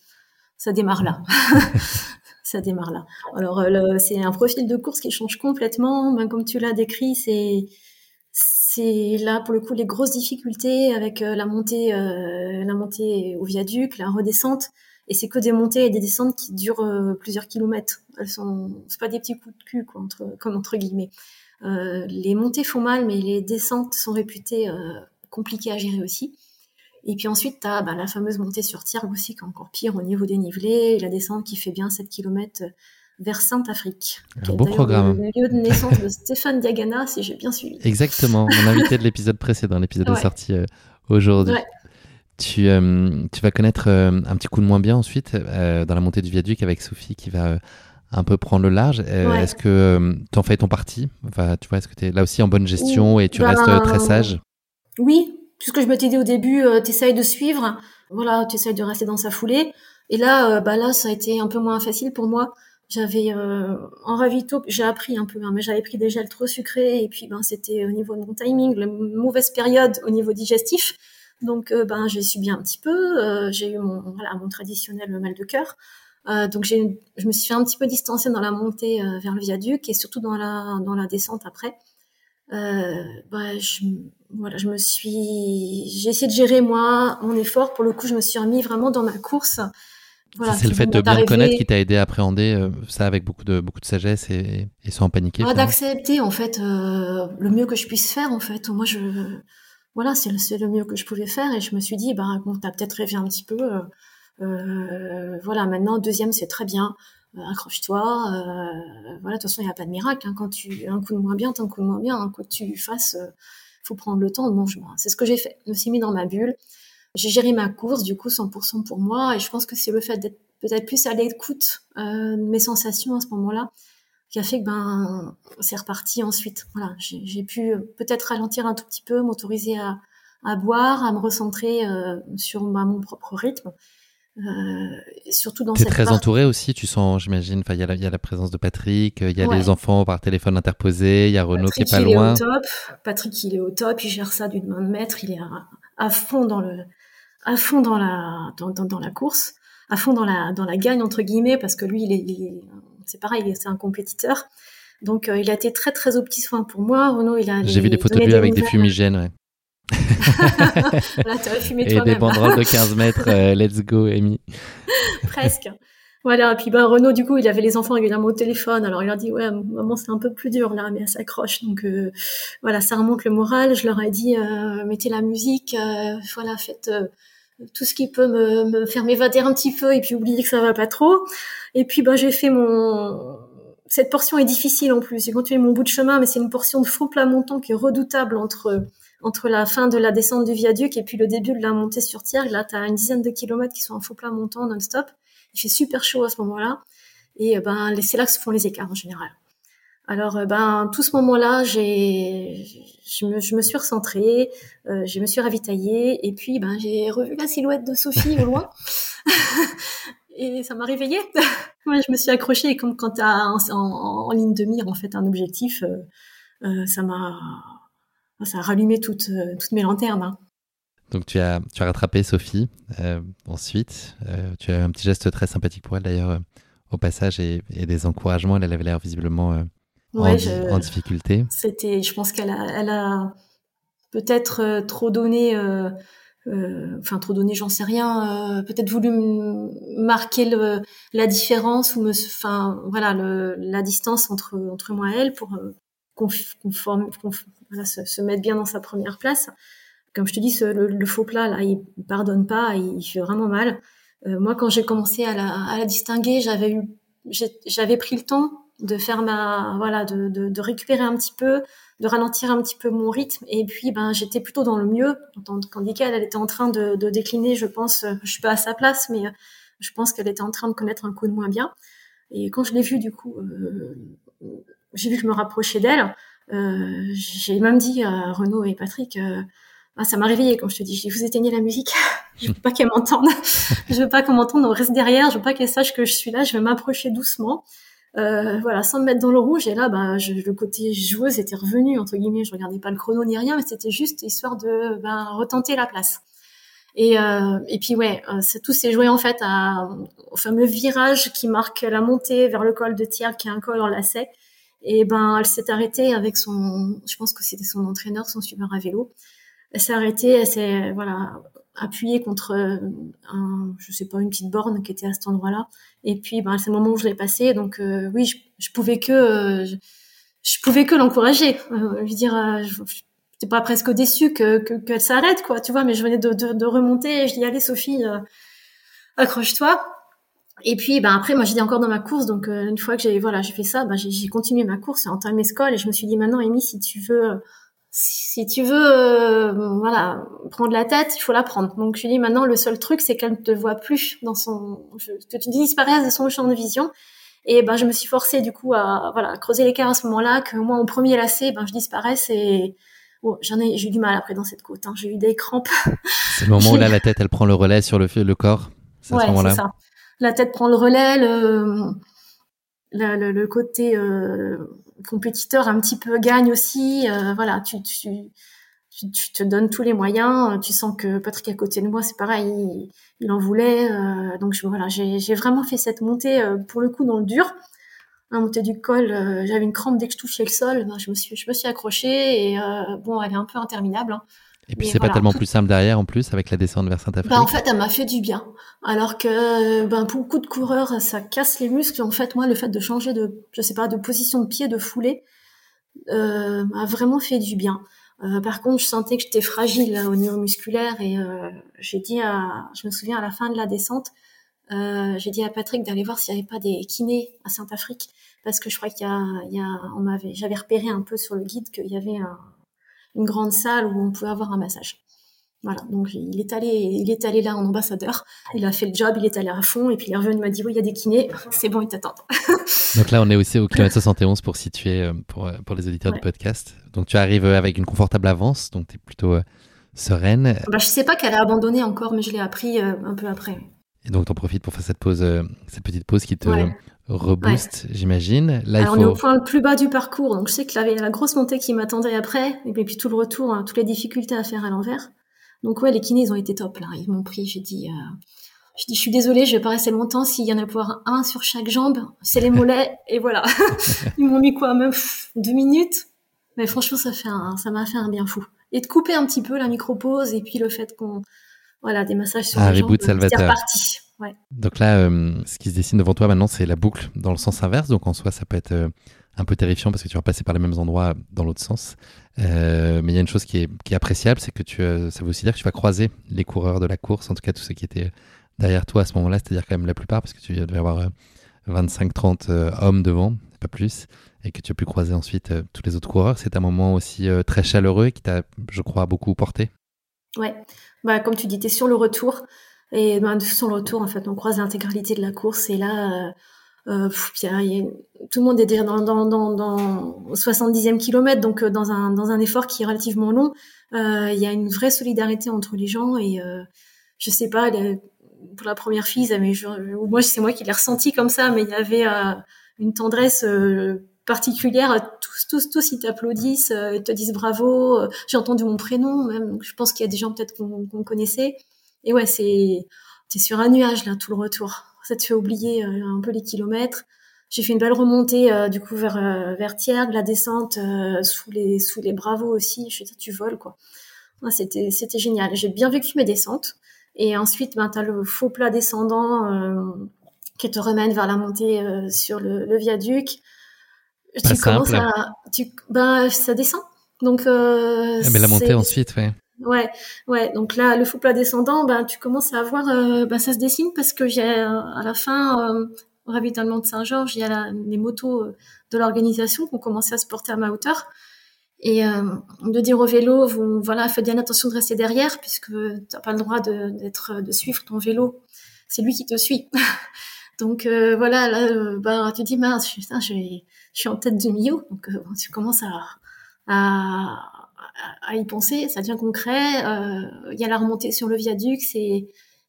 Ça démarre là. ça démarre là. Alors euh, c'est un profil de course qui change complètement. Ben, comme tu l'as décrit, c'est là pour le coup les grosses difficultés avec euh, la montée euh, la montée au viaduc, la redescente. Et c'est que des montées et des descentes qui durent plusieurs kilomètres. Elles sont pas des petits coups de cul comme entre guillemets. les montées font mal, mais les descentes sont réputées compliquées à gérer aussi. Et puis ensuite, tu as bah, la fameuse montée sur Tiergue aussi, qui est encore pire au niveau des nivelés, et la descente qui fait bien 7 km vers Sainte-Afrique. Un beau programme. Le lieu de naissance de Stéphane Diagana, si j'ai bien suivi. Exactement, mon invité de l'épisode précédent, l'épisode est sorti euh, aujourd'hui. Tu, euh, tu, vas connaître euh, un petit coup de moins bien ensuite dans la montée du viaduc avec Sophie qui va un peu prendre le large. Est-ce que tu en fais ton parti? Enfin, tu vois, Est-ce que tu es là aussi en bonne gestion et tu ben, restes très sage? Oui, tout ce que je me dit au début, euh, t'essayes de suivre, voilà, tu essayes de rester dans sa foulée. Et là, euh, bah là, ça a été un peu moins facile pour moi. J'avais euh, en ravito, j'ai appris un peu, hein, mais j'avais pris des gels trop sucrés et puis ben c'était au niveau de mon timing, la mauvaise période au niveau digestif. Donc ben j'ai subi un petit peu, j'ai eu mon voilà mon traditionnel mal de cœur. donc j'ai je me suis fait un petit peu distancer dans la montée vers le viaduc et surtout dans la dans la descente après. Bah je voilà, je me suis, j'ai essayé de gérer moi mon effort. Pour le coup, je me suis remis vraiment dans ma course. Voilà, c'est le fait de bien connaître qui t'a aidé à appréhender euh, ça avec beaucoup de beaucoup de sagesse et, et sans paniquer. Ah, d'accepter en fait euh, le mieux que je puisse faire en fait. Moi je voilà c'est le, le mieux que je pouvais faire et je me suis dit bah bon t'as peut-être rêvé un petit peu. Euh, euh voilà maintenant deuxième c'est très bien. Accroche-toi. voilà de toute façon il n'y a pas de miracle. Hein. Quand tu un coup de moins bien, t'as un coup de moins bien. Quoi que tu fasses faut prendre le temps de manger. C'est ce que j'ai fait. Je me suis mis dans ma bulle. J'ai géré ma course, du coup, 100% pour moi. Et je pense que c'est le fait d'être peut-être plus à l'écoute euh, de mes sensations à ce moment-là qui a fait que ben c'est reparti ensuite. Voilà, j'ai pu peut-être ralentir un tout petit peu, m'autoriser à, boire, à me recentrer euh, sur mon propre rythme. Surtout dans T'es très entouré aussi, tu sens, j'imagine. Enfin, il y, a la, y a la présence de Patrick, il y a les enfants par téléphone interposé, il y a Renaud qui est pas loin. Est au top. Patrick, il est au top, il gère ça d'une main de maître, il est à, fond dans le, à fond dans la, dans, dans, la course, à fond dans la, dans la gagne entre guillemets, parce que lui, il est, c'est pareil, c'est un compétiteur. Donc, il a été très très au petit soin pour moi. Renaud, il a. J'ai vu des photos de lui avec des fumigènes, ouais. Là, fumé Et des banderoles de 15 mètres, euh, let's go, Amy. Presque. Voilà, et puis ben Renaud, du coup, il avait les enfants régulièrement au téléphone. Alors il leur dit ouais, maman, c'est un peu plus dur là, mais elle s'accroche. Donc euh, voilà, ça remonte le moral. Je leur ai dit euh, mettez la musique, voilà, faites tout ce qui peut me, me faire m'évader un petit peu et puis oublier que ça va pas trop. Et puis ben j'ai fait mon cette portion est difficile en plus. J'ai continué mon bout de chemin, mais c'est une portion de faux plat montant qui est redoutable entre entre la fin de la descente du viaduc et puis le début de la montée sur Tiergue, là, tu as une dizaine de kilomètres qui sont en faux plat montant non-stop. Il fait super chaud à ce moment-là. Et euh, ben, c'est là que se font les écarts en général. Alors, euh, ben, tout ce moment-là, j'ai, je me, je me suis recentrée, euh, je me suis ravitaillée, et puis, ben, j'ai revu la silhouette de Sophie au loin. et ça m'a réveillée. Moi, je me suis accrochée, et comme quand tu as en, en, ligne de mire, en fait, un objectif, euh, ça m'a, ça a rallumé toutes, euh, toutes mes lanternes. Hein. Donc tu as, tu as rattrapé Sophie euh, ensuite. Euh, tu as un petit geste très sympathique pour elle d'ailleurs au passage et, des encouragements. Elle avait l'air visiblement en, difficulté. C'était, je pense qu'elle a, elle a peut-être trop donné, enfin trop donné, j'en sais rien. peut-être voulu marquer le, la différence ou me, enfin voilà, le, la distance entre entre moi et elle pour conforme, voilà, se, mettre bien dans sa première place. Comme je te dis, le, faux plat, là, il pardonne pas, il, fait vraiment mal. Euh, moi, quand j'ai commencé à la, distinguer, j'avais eu, j'avais pris le temps de faire ma, voilà, de, récupérer un petit peu, de ralentir un petit peu mon rythme. Et puis, ben, j'étais plutôt dans le mieux. Tandis qu'elle, elle était en train de, décliner, je pense, je suis pas à sa place, mais je pense qu'elle était en train de connaître un coup de moins bien. Et quand je l'ai vue, du coup, euh, j'ai vu que je me rapprochais d'elle. Euh, j'ai même dit à Renaud et Patrick, euh, ah, ça m'a réveillée quand je te dis, je vous éteignez la musique, je veux pas qu'elle m'entende, je veux pas qu'on m'entende, on reste derrière, je veux pas qu'elle sache que je suis là, je vais m'approcher doucement, euh, voilà, sans me mettre dans le rouge. Et là, bah, je, le côté joueuse était revenu entre guillemets. Je regardais pas le chrono ni rien, mais c'était juste histoire de ben, retenter la place. Et, euh, et puis ouais, euh, tout s'est joué en fait à, au fameux virage qui marque la montée vers le col de Thiers, qui est un col en lacet. Et ben, elle s'est arrêtée avec son, je pense que c'était son entraîneur, son suiveur à vélo. Elle s'est arrêtée, elle s'est, voilà, appuyée contre un, je sais pas, une petite borne qui était à cet endroit-là. Et puis, ben, c'est le moment où je l'ai passé. Donc, euh, oui, je, pouvais que, euh, je, pouvais que l'encourager. Euh, je veux dire, je, j'étais pas presque déçue que, que, qu'elle s'arrête, quoi, tu vois, mais je venais de, de, de remonter et je dis, allez, Sophie, accroche-toi. Et puis, ben après, moi, j'étais encore dans ma course, donc euh, une fois que j'ai voilà, j'ai fait ça, ben, j'ai continué ma course, en entamé mes et je me suis dit maintenant, Amy, si tu veux, si tu veux, euh, voilà, prendre la tête, il faut la prendre. Donc, je lui dis maintenant, le seul truc, c'est qu'elle ne te voit plus dans son, que tu disparaisses de son champ de vision. Et ben, je me suis forcée du coup à voilà creuser l'écart à ce moment-là, que moi, au premier lacet, ben, je disparaisse et oh, j'en ai, j'ai eu du mal après dans cette côte. Hein. J'ai eu des crampes. C'est le moment où là, la tête, elle prend le relais sur le, le corps. Ouais, c'est ça la tête prend le relais, le, côté euh, compétiteur un petit peu gagne aussi. Euh, voilà, tu, tu, tu, te donnes tous les moyens. Tu sens que Patrick à côté de moi, c'est pareil, il, en voulait. Euh, donc je, voilà, j'ai vraiment fait cette montée pour le coup dans le dur. La montée du col, j'avais une crampe dès que je touchais le sol. Ben, je me suis, je me suis accrochée et bon, elle est un peu interminable. Hein. Et puis c'est pas tellement plus simple derrière en plus avec la descente vers Saint-Afrique. Bah, en fait, elle m'a fait du bien. Alors que ben pour beaucoup de coureurs, ça casse les muscles. En fait, moi, le fait de changer de, je sais pas, de position de pied, de foulée, euh, m'a vraiment fait du bien. Euh, par contre, je sentais que j'étais fragile là, au niveau musculaire et euh, j'ai dit à, je me souviens à la fin de la descente, euh, j'ai dit à Patrick d'aller voir s'il n'y avait pas des kinés à Saint-Afrique parce que je crois qu'il y a, il y a, on m'avait, j'avais repéré un peu sur le guide qu'il y avait un une grande salle où on pouvait avoir un massage. Voilà, donc il est allé, il est allé là en ambassadeur. Il a fait le job, il est allé à fond, et puis il est revenu, il m'a dit oui, il y a des kinés, c'est bon, ils t'attendent. donc là, on est aussi au kilomètre 71 pour situer euh, pour, euh, pour les auditeurs du podcast. Donc tu arrives euh, avec une confortable avance, donc tu es plutôt sereine. Bah, je sais pas qu'elle a abandonné encore, mais je l'ai appris un peu après. Et donc, tu en profites pour faire cette pause, cette petite pause qui te rebooste, j'imagine. Là, il faut... on est au point le plus bas du parcours, donc je sais qu'il y avait la grosse montée qui m'attendait après, et puis tout le retour, hein, toutes les difficultés à faire à l'envers. Donc ouais, les kinés, ils ont été top là. Ils m'ont pris, j'ai dit, euh... je dis, je suis désolée, je vais pas rester longtemps. S'il y en a pour un sur chaque jambe, c'est les mollets, et voilà. ils m'ont mis quoi, même deux minutes? Mais franchement, ça fait un, ça m'a fait un bien fou. Et de couper un petit peu la micro-pause, et puis le fait qu'on, voilà, des massages sur ah, les jambes, c'est reparti. Ouais. Donc là, euh, ce qui se dessine devant toi maintenant, c'est la boucle dans le sens inverse. Donc en soi, ça peut être euh, un peu terrifiant parce que tu vas passer par les mêmes endroits dans l'autre sens. Euh, mais il y a une chose qui est, qui est appréciable, c'est que tu, ça veut aussi dire que tu vas croiser les coureurs de la course, en tout cas tous ceux qui étaient derrière toi à ce moment-là, c'est-à-dire quand même la plupart, parce que tu devais avoir 25-30 euh, hommes devant, pas plus, et que tu as pu croiser ensuite tous les autres coureurs. C'est un moment aussi très chaleureux qui t'a, je crois, beaucoup porté. Ouais, bah, comme tu dis, tu es sur le retour. Et ben, sur le retour, en fait, on croise l'intégralité de la course. Et là, euh, tout le monde est dans, dans, dans, dans 70e kilomètre, donc euh, dans un, dans un effort qui est relativement long. Euh, il y a une vraie solidarité entre les gens et euh, je sais pas, pour la première fille, mais je, moi c'est moi qui l'ai ressenti comme ça, mais il y avait euh, une tendresse particulière. Tous, tous, tous, ils t'applaudissent, ils te disent bravo. J'ai entendu mon prénom même, je pense qu'il y a des gens peut-être qu'on connaissait. Et ouais, c'est, c'est sur un nuage là tout le retour ça te fait oublier euh, un peu les kilomètres. J'ai fait une belle remontée euh, du coup vers euh, vers Tiergue, la descente sous les sous les bravos aussi. Je suis tu voles quoi. c'était c'était génial. J'ai bien vécu mes descentes. Et ensuite, ben, tu as le faux plat descendant qui te remène vers la montée sur le, le viaduc. Pas tu commences à, tu, ben, ça descend. Donc, euh, mais la montée ensuite, ouais. Ouais, ouais. Donc là, le faux plat descendant, ben tu commences à voir, euh, ben, ça se dessine parce que j'ai euh, à la fin euh, au ravitaillement de Saint-Georges, il y a la, les motos euh, de l'organisation qui ont commencé à se porter à ma hauteur et de dire au vélo, vous, voilà, faites bien attention de rester derrière puisque t'as pas le droit de, d'être, de suivre ton vélo. C'est lui qui te suit. Donc voilà, là, ben, tu dis mince, putain, je, je suis en tête du milieu, donc tu commences à, à à y penser, ça devient concret. Euh, il y a la remontée sur le viaduc, c'est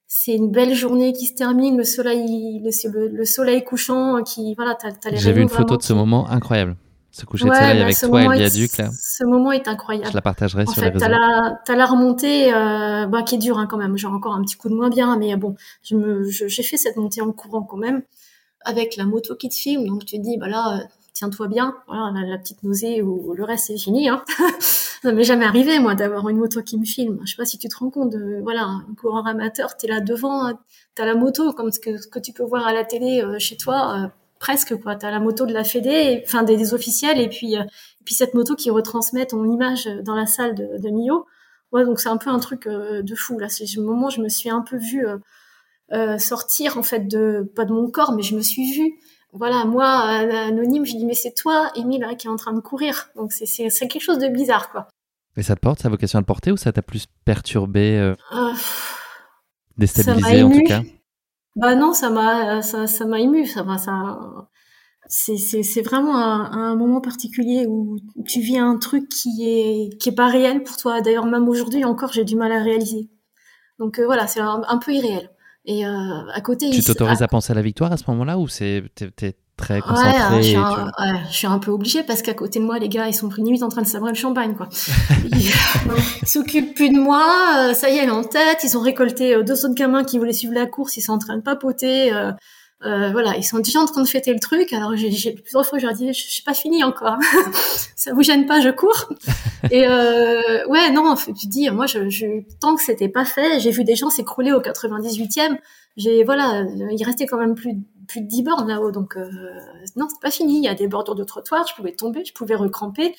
c'est une belle journée qui se termine, le soleil le, le, soleil couchant qui voilà, t'as, t'as les J'ai vu une photo de ce moment incroyable. Ce coucher de soleil bah, avec toi et le viaduc là. Ce moment est incroyable. Je la partagerai en sur fait, les réseaux. T'as la, t'as la remontée euh, bah, qui est dure hein, quand même. J'ai encore un petit coup de moins bien, mais bon, je me, j'ai fait cette montée en courant quand même avec la moto qui te filme. Donc tu te dis, bah là, tiens-toi bien, voilà, la, petite nausée ou le reste c'est fini. Hein. ça m'est jamais arrivé moi d'avoir une moto qui me filme. Je sais pas si tu te rends compte de voilà un coureur amateur, t'es là devant, t'as la moto comme ce que, tu peux voir à la télé euh, chez toi, euh, presque quoi. T'as la moto de la Fédé, enfin des, officiels et puis euh, et puis cette moto qui retransmet ton image dans la salle de, de Mio. Ouais, donc c'est un peu un truc de fou là. C'est le moment où je me suis un peu vue sortir en fait de pas de mon corps, mais je me suis vue voilà, moi, anonyme, je dis, mais c'est toi, Émile, hein, qui est en train de courir. Donc, c'est quelque chose de bizarre, quoi. Et ça te porte, ça a vocation à te porter ou ça t'a plus perturbé, euh, euh déstabilisé en tout cas? Bah non, ça m'a ça, ça m'a ému, ça m'a ça c'est vraiment un, un, moment particulier où tu vis un truc qui est qui est pas réel pour toi. D'ailleurs, même aujourd'hui encore, j'ai du mal à réaliser. Donc euh, voilà, c'est un, un, peu irréel. Et euh, à côté, tu t'autorises à... penser à la victoire à ce moment-là ou c'est t'es, très concentré ouais, je, suis un, ouais, je suis un peu obligée parce qu'à côté de moi, les gars, ils sont limite en train de sabrer le champagne, quoi. ils s'occupent plus de moi. Euh, ça y est, elle est en tête. Ils ont récolté euh, deux autres gamins qui voulaient suivre la course. Ils sont en train de papoter. Euh, euh, voilà, ils sont déjà en train de fêter le truc. Alors j'ai, j'ai plusieurs fois, je leur dis, je, je suis pas fini encore. ça vous gêne pas, je cours. Et euh, ouais, non, tu dis, moi, je, je, tant que c'était pas fait, j'ai vu des gens s'écrouler au 98e. J'ai voilà, il restait quand même plus plus de 10 bornes là-haut, donc euh, non, c'est pas fini. Il y a des bordures de trottoir, je pouvais tomber, je pouvais recramper.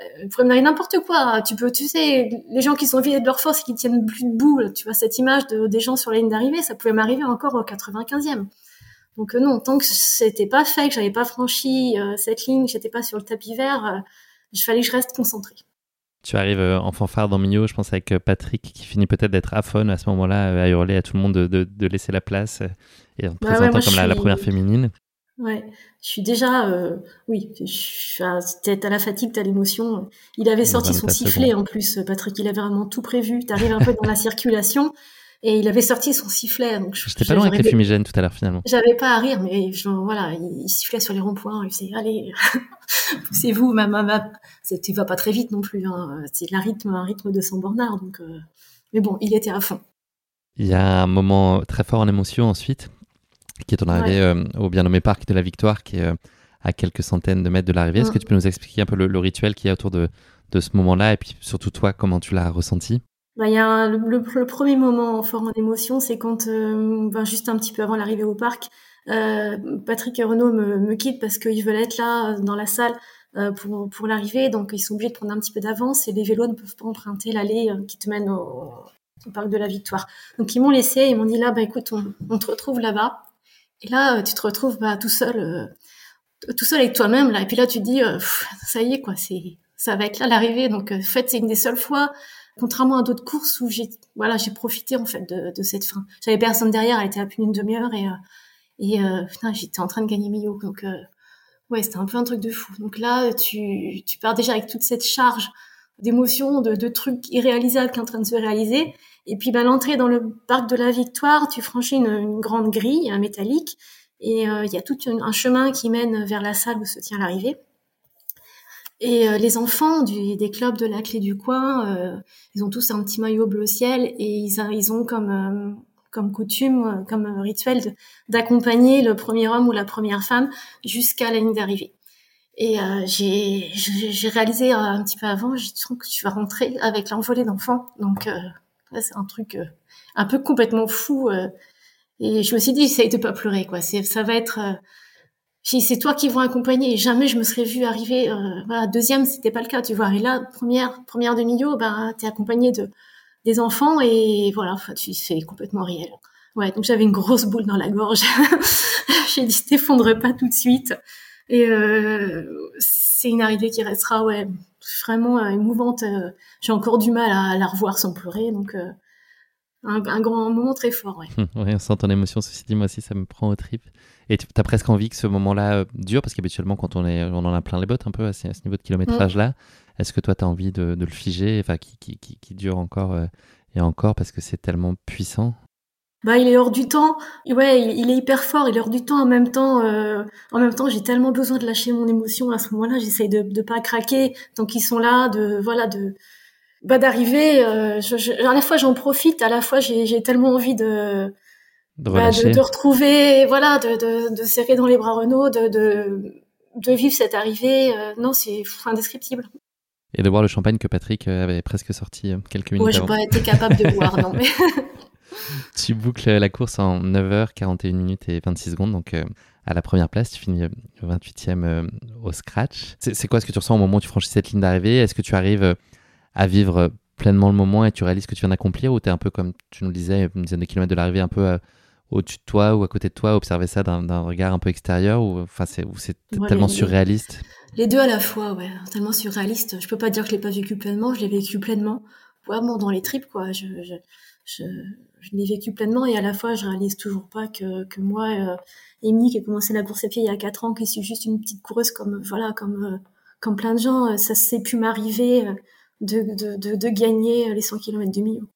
Euh, pourrait m'arriver n'importe quoi. Tu peux, tu sais, les gens qui sont vidés de leur force et qui tiennent plus debout, tu vois cette image de, des gens sur la ligne d'arrivée, ça pouvait m'arriver encore au 95e. Donc euh, non, tant que c'était pas fait, que j'avais pas franchi euh, cette ligne, que j'étais pas sur le tapis vert, euh, il fallait que je reste concentrée. Tu arrives en fanfare dans Mio, je pense avec Patrick qui finit peut-être d'être aphone à ce moment-là, à hurler à tout le monde de, de, de laisser la place et en te bah présentant comme la, la, première féminine. Ouais, je suis déjà, euh, oui, t'as la fatigue, t'as l'émotion. Il avait sorti son sifflet en plus, Patrick, il avait vraiment tout prévu. T'arrives un peu dans la circulation, Et il avait sorti son sifflet. Donc je, J'étais pas loin avec les fumigènes tout à l'heure finalement. J'avais pas à rire, mais je, voilà, il, sifflait sur les ronds-points. Il faisait allez, poussez-vous, ma maman. Tu vas pas très vite non plus. Hein. C'est un rythme, un rythme de Saint Bernard. Donc, euh, mais bon, il était à fond. Il y a un moment très fort en émotion ensuite, qui est ton arrivée euh, au bien nommé parc de la Victoire, qui est euh, à quelques centaines de mètres de l'arrivée. Est-ce mm. que tu peux nous expliquer un peu le, rituel qui est autour de, de ce moment-là et puis surtout toi, comment tu l'as ressenti? Bah, y a le, premier moment fort en émotion, c'est quand, euh, ben, juste un petit peu avant l'arrivée au parc, euh, Patrick et Renaud me, me quittent parce qu'ils veulent être là dans la salle euh, pour, pour l'arrivée, donc ils sont obligés de prendre un petit peu d'avance et les vélos ne peuvent pas emprunter l'allée euh, qui te mène au, au, parc de la Victoire. Donc ils m'ont laissé, ils m'ont dit là, bah écoute, on, on te retrouve là-bas. Et là, euh, tu te retrouves bah, tout seul, tout seul avec toi-même. Et puis là, tu te dis, ça y est quoi, c'est ça va être là l'arrivée. Donc en fait, c'est une des seules fois Contrairement à d'autres courses où j'ai voilà j'ai profité en fait de, de cette fin. J'avais personne derrière, elle était à plus d'une demi-heure et euh, et euh, j'étais en train de gagner Millau donc euh, ouais c'était un peu un truc de fou. Donc là tu tu pars déjà avec toute cette charge d'émotions, de, de trucs irréalisables qui est en train de se réaliser. Et puis bah, l'entrée dans le parc de la Victoire, tu franchis une, une grande grille, métallique, et il y a tout un chemin qui mène vers la salle où se tient l'arrivée. Et euh, les enfants du, des clubs de la clé du coin, euh, ils ont tous un petit maillot bleu ciel et ils, ils ont comme euh, comme coutume, comme rituel d'accompagner le premier homme ou la première femme jusqu'à la ligne d'arrivée. Et j'ai j'ai réalisé un petit peu avant, j'ai dit que tu vas rentrer avec l'envolée d'enfants. Donc c'est un truc un peu complètement fou. et je me suis dit, essaye de pas pleurer, quoi. Ça va être c'est toi qui vont accompagner. jamais je me serais vue arriver. Euh, voilà, deuxième, c'était pas le cas, tu vois. Et là, première, première demi-yo, ben, t'es accompagné de des enfants et voilà, c'est complètement réel. Ouais, donc j'avais une grosse boule dans la gorge. J'ai dit, t'effondre pas tout de suite. Et euh, c'est une arrivée qui restera, ouais, vraiment euh, émouvante. Euh, j'ai encore du mal à, la revoir sans pleurer, donc un, grand moment très fort, ouais. ouais, on sent ton émotion. Ceci dit, moi aussi, ça me prend au trip. Et tu as presque envie que ce moment-là euh, dure, parce qu'habituellement, quand on, est, on en a plein les bottes un peu à ce, niveau de kilométrage-là, est-ce que toi, tu as envie de, le figer, enfin, qui, qui, qui, dure encore euh, et encore, parce que c'est tellement puissant? Bah, il est hors du temps. Ouais, il, est hyper fort. Il est hors du temps. En même temps, euh, en même temps, j'ai tellement besoin de lâcher mon émotion à ce moment-là. J'essaye de ne pas craquer tant qu'ils sont là, de voilà, de bah d'arriver. À la fois, j'en profite. À la fois, j'ai tellement envie de de, bah, de, retrouver, voilà, de, de, serrer dans les bras Renault, de, vivre cette arrivée. Euh, non, c'est indescriptible. Et de boire le champagne que Patrick euh, avait presque sorti euh, quelques minutes ouais, avant. Ouais, j'ai pas été capable de boire, non. Mais... tu boucles la course en 9h41 minutes et 26 secondes, donc à la première place, tu finis 28e au scratch. C'est quoi ce que tu ressens au moment où tu franchis cette ligne d'arrivée? Est-ce que tu arrives à vivre pleinement le moment et tu réalises que tu viens d'accomplir ou tu es un peu comme tu nous le disais, une dizaine de kilomètres de l'arrivée, un peu au-dessus de toi ou à côté de toi, observer ça d'un regard un peu extérieur ou enfin c'est tellement surréaliste? Les deux à la fois, ouais, tellement surréaliste. Je peux pas dire que je l'ai pas vécu pleinement, je l'ai vécu pleinement, vraiment dans les tripes quoi. Je, je, je, je l'ai vécu pleinement et à la fois je réalise toujours pas que, que moi, euh, Amy qui a commencé la course à pied il y a quatre ans, qui suis juste une petite coureuse comme voilà comme euh, comme plein de gens, euh, ça s'est pu m'arriver euh, de, de, de, de, gagner les 100 km de milieu.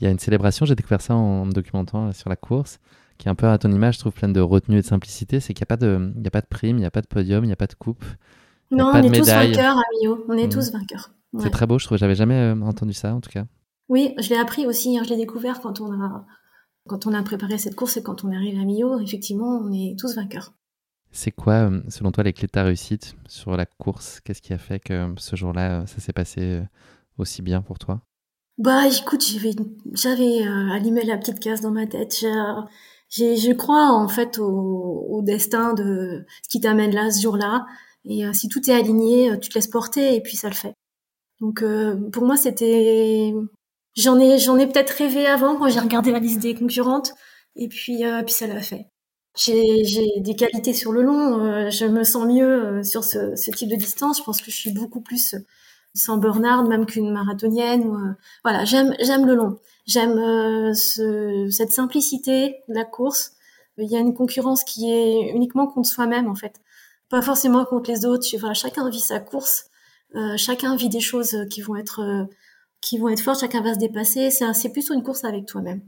Il y a une célébration, j'ai découvert ça en me documentant sur la course, qui est un peu à ton image, je trouve, pleine de retenue et de simplicité. C'est qu'il n'y a, pas de, il y a pas de prime, il n'y a pas de podium, il n'y a pas de coupe. Non, on est tous vainqueurs à Millau. On est mmh. tous vainqueurs. C'est très beau, je trouve. J'avais jamais euh, entendu ça, en tout cas. Oui, je l'ai appris aussi. Hein, je l'ai découvert quand on, a, quand on a préparé cette course et quand on arrive à Millau. Effectivement, on est tous vainqueurs. C'est quoi, euh, selon toi, les clés de ta réussite sur la course? Qu'est-ce qui a fait que ce jour-là, ça s'est passé aussi bien pour toi? Bah écoute, j'avais j'avais euh, allumé la petite case dans ma tête. J'ai, je crois en fait au, au destin de ce qui t'amène là ce jour-là. Et euh, si tout est aligné, euh, tu te laisses porter et puis ça le fait. Donc pour moi c'était, j'en ai j'en ai peut-être rêvé avant quand j'ai regardé la liste des concurrentes et puis puis ça l'a fait. J'ai, j'ai des qualités sur le long. je me sens mieux sur ce, ce type de distance. Je pense que je suis beaucoup plus sans Bernard, même qu'une marathonienne. Ou, euh, voilà, j'aime j'aime le long. J'aime euh, ce, cette simplicité de la course. Il y a une concurrence qui est uniquement contre soi-même en fait, pas forcément contre les autres. Chacun vit sa course, euh, chacun vit des choses qui vont être qui vont être fortes. Chacun va se dépasser. C'est c'est plutôt une course avec toi-même.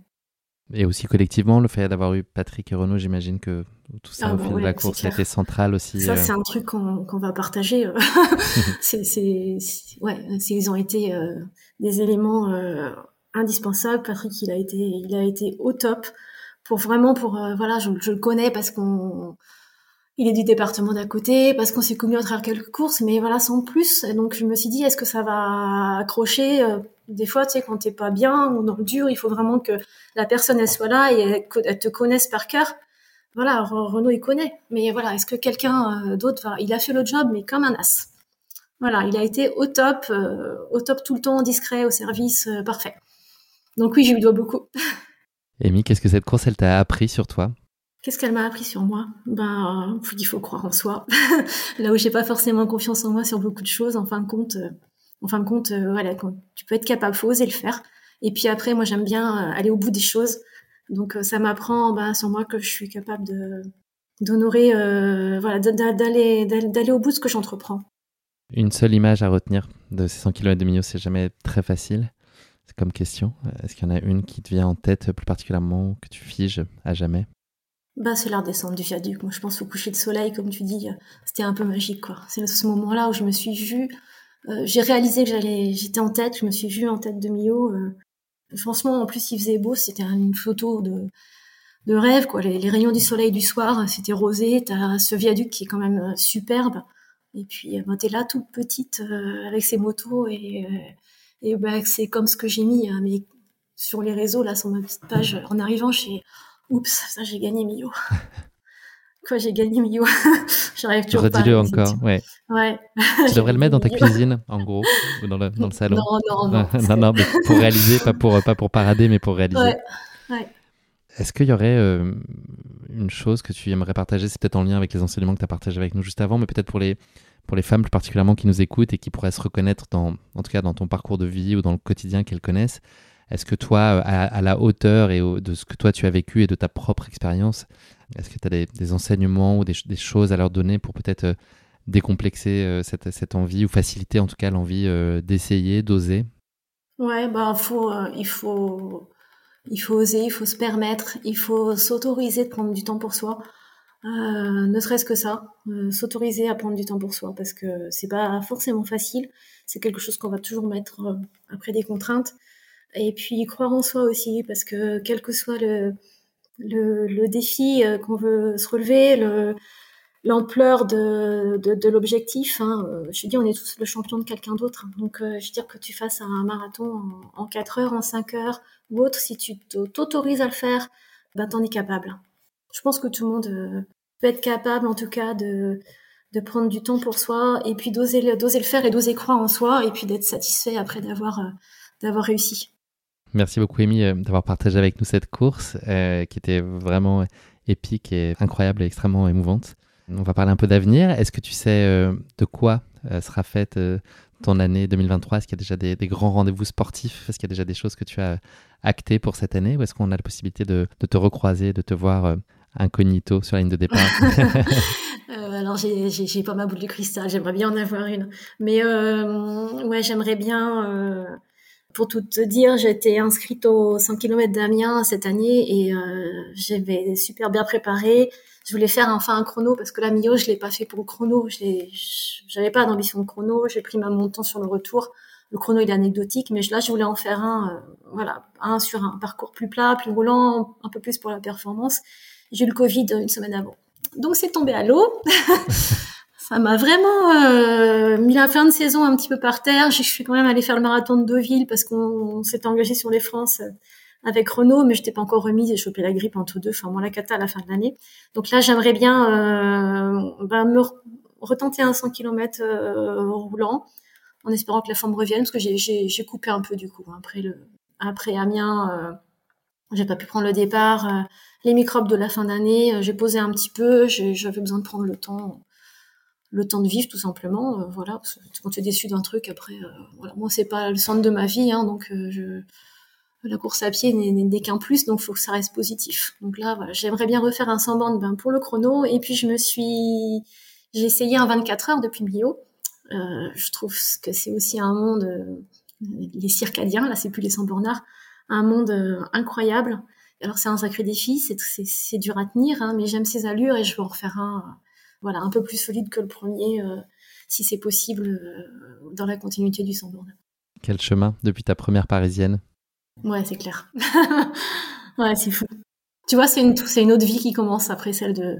Et aussi collectivement, le fait d'avoir eu Patrick et Renaud, j'imagine que tout ça Ah au bah fil de la course été central aussi. Ça, euh, c'est un truc qu'on qu'on va partager. euh. c'est, ouais, ils ont été euh, des éléments indispensables. Patrick, il a été, il a été au top pour vraiment, pour euh, voilà, je, je le connais parce qu'on, il est du département d'à côté, parce qu'on s'est connus à travers quelques courses, mais voilà, sans plus. Et donc, je me suis dit, est-ce que ça va accrocher Des fois, tu sais, quand t'es pas bien ou dans le dur, il faut vraiment que la personne elle soit là et elle, elle te connaisse par cœur. Voilà, Re- Renaud il connaît, mais voilà, est-ce que quelqu'un euh, d'autre va Il a fait le job, mais comme un as. Voilà, il a été au top, euh, au top tout le temps, discret, au service, euh, parfait. Donc oui, je lui dois beaucoup. Amy, qu'est-ce que cette course, elle t'a appris sur toi? Qu'est-ce qu'elle m'a appris sur moi? Ben, euh, il faut croire en soi. Là où j'ai pas forcément confiance en moi sur beaucoup de choses, en fin de compte, en fin de compte, voilà, quand tu peux être capable, faut oser le faire. Et puis après, moi, j'aime bien aller au bout des choses. Donc euh, ça m'apprend ben, sur moi que je suis capable de d'honorer, euh, voilà, d'aller d'aller au bout de ce que j'entreprends. Une seule image à retenir de ces 100 km de Millau, c'est jamais très facile. C'est comme question. Est-ce qu'il y en a une qui te vient en tête plus particulièrement, que tu figes à jamais? Bah, c'est la redescente du viaduc. Moi, je pense au coucher de soleil, comme tu dis, c'était un peu magique, quoi. C'est ce moment-là où je me suis vue, euh, j'ai réalisé que j'allais, j'étais en tête, je me suis vue en tête de euh. Franchement, en plus, il faisait beau, c'était une photo de, de rêve, quoi. Les, rayons du soleil du soir, c'était rosé, t'as ce viaduc qui est quand même euh, superbe. Et puis, euh, bah, t'es là, toute petite, euh, avec ses motos, et, euh, et bah, c'est comme ce que j'ai mis, hein, mais sur les réseaux, là, sur ma petite page, en arrivant chez, oups, ça, j'ai gagné Millau. Quoi, j'ai gagné Millau. J'arrive toujours Redis-le encore. Ouais. Ouais. Tu devrais le mettre dans ta cuisine, en gros, ou dans le, dans le salon. Non, non, non. non, non, mais pour réaliser, pas pour, pas pour parader, mais pour réaliser. Ouais, ouais. Est-ce qu'il y aurait euh, une chose que tu aimerais partager? C'est peut-être en lien avec les enseignements que tu as partagés avec nous juste avant, mais peut-être pour les, pour les femmes plus particulièrement qui nous écoutent et qui pourraient se reconnaître, dans, en tout cas dans ton parcours de vie ou dans le quotidien qu'elles connaissent. Est-ce que toi, euh, à, à la hauteur et au- de ce que toi tu as vécu et de ta propre expérience, est-ce que tu as des, enseignements ou des, ch- des choses à leur donner pour peut-être euh, décomplexer euh, cette, envie ou faciliter en tout cas l'envie euh, d'essayer, d'oser? Ouais, bah, faut, il faut, il faut oser, il faut se permettre, il faut s'autoriser de prendre du temps pour soi. Ne serait-ce que ça, s'autoriser à prendre du temps pour soi, parce que c'est pas forcément facile. C'est quelque chose qu'on va toujours mettre après des contraintes. Et puis croire en soi aussi, parce que quel que soit le, le, le défi euh, qu'on veut se relever, le, l'ampleur de, de, de l'objectif. Hein. euh, Je dis, on est tous le champion de quelqu'un d'autre. hein. Donc, euh, je veux dire que tu fasses un marathon en, en 4 heures, en 5 heures ou autre, si tu t'au- t'autorises à le faire, ben, t'en es capable. Je pense que tout le monde euh, peut être capable, en tout cas, de, de prendre du temps pour soi et puis d'oser le, faire et d'oser croire en soi et puis d'être satisfait après d'avoir d'avoir réussi. Merci beaucoup, Amy, euh, d'avoir partagé avec nous cette course euh, qui était vraiment épique et incroyable et extrêmement émouvante. On va parler un peu d'avenir. Est-ce que tu sais euh, de quoi sera faite ton année 2023 Est-ce qu'il y a déjà des, des grands rendez-vous sportifs? Est-ce qu'il y a déjà des choses que tu as actées pour cette année? Ou est-ce qu'on a la possibilité de, de te recroiser, de te voir incognito sur la ligne de départ? Euh, alors j'ai pas ma boule de cristal, j'aimerais bien en avoir une, mais euh, ouais j'aimerais bien. euh, pour tout te dire, j'étais inscrite aux 100 km d'Amiens cette année et euh, j'avais super bien préparé. Je voulais faire enfin un chrono parce que la Mio je l'ai pas fait pour le chrono, j'avais pas d'ambition de chrono, j'ai pris ma mon temps sur le retour. Le chrono il est anecdotique, mais là je voulais en faire un, euh, voilà, un sur un parcours plus plat, plus roulant, un peu plus pour la performance. J'ai eu le Covid une semaine avant. Donc c'est tombé à l'eau. Ça m'a vraiment euh, mis la fin de saison un petit peu par terre. Je suis quand même allée faire le marathon de Deauville parce qu'on s'était engagé sur les France euh, avec Renault, mais je n'étais pas encore remise. J'ai chopé la grippe entre deux, enfin moi la cata à la fin de l'année. Donc là, j'aimerais bien euh, ben, me re- retenter un 100 km euh, roulant, en espérant que la forme revienne, parce que j'ai- coupé un peu du coup hein, après le après Amiens. Euh, j'ai pas pu prendre le départ. les microbes de la fin d'année, j'ai posé un petit peu. J'avais besoin de prendre le temps le temps de vivre tout simplement euh, voilà parce que quand tu es déçu d'un truc après euh, voilà. Moi c'est pas le centre de ma vie hein, donc euh, je la course à pied n'est- qu'un plus donc faut que ça reste positif. Donc là voilà j'aimerais bien refaire un 100 bandes ben, pour le chrono et puis je me suis j'ai essayé un 24 heures depuis Millau euh, je trouve que c'est aussi un monde euh, les circadiens là c'est plus les 100 bornards un monde euh, incroyable. Alors c'est un sacré défi, c'est dur à tenir, hein, mais j'aime ces allures et je veux en refaire un, voilà, un peu plus solide que le premier, si c'est possible, dans la continuité du Sambourne. Quel chemin depuis ta première parisienne? Ouais, c'est clair. ouais, c'est fou. Tu vois, c'est une, une autre vie qui commence après celle de,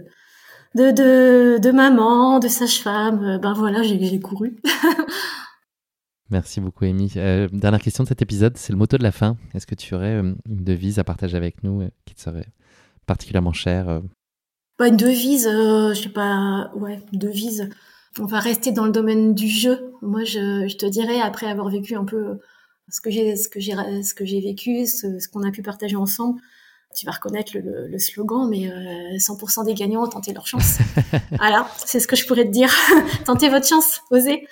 de, de, de maman, de sage-femme. Ben voilà, j'ai couru. Merci beaucoup, Amy. Euh, dernière question de cet épisode, c'est le motto de la fin. Est-ce que tu aurais euh, une devise à partager avec nous euh, qui te serait particulièrement chère bah, Une devise, je sais pas, ouais, une devise. On va rester dans le domaine du jeu. Moi, je, je te dirais, après avoir vécu un peu ce que j'ai, ce que j'ai, ce que j'ai vécu, ce, qu'on a pu partager ensemble, tu vas reconnaître le, le, slogan, mais 100% des gagnants ont tenté leur chance. voilà, c'est ce que je pourrais te dire. Tentez votre chance, osez.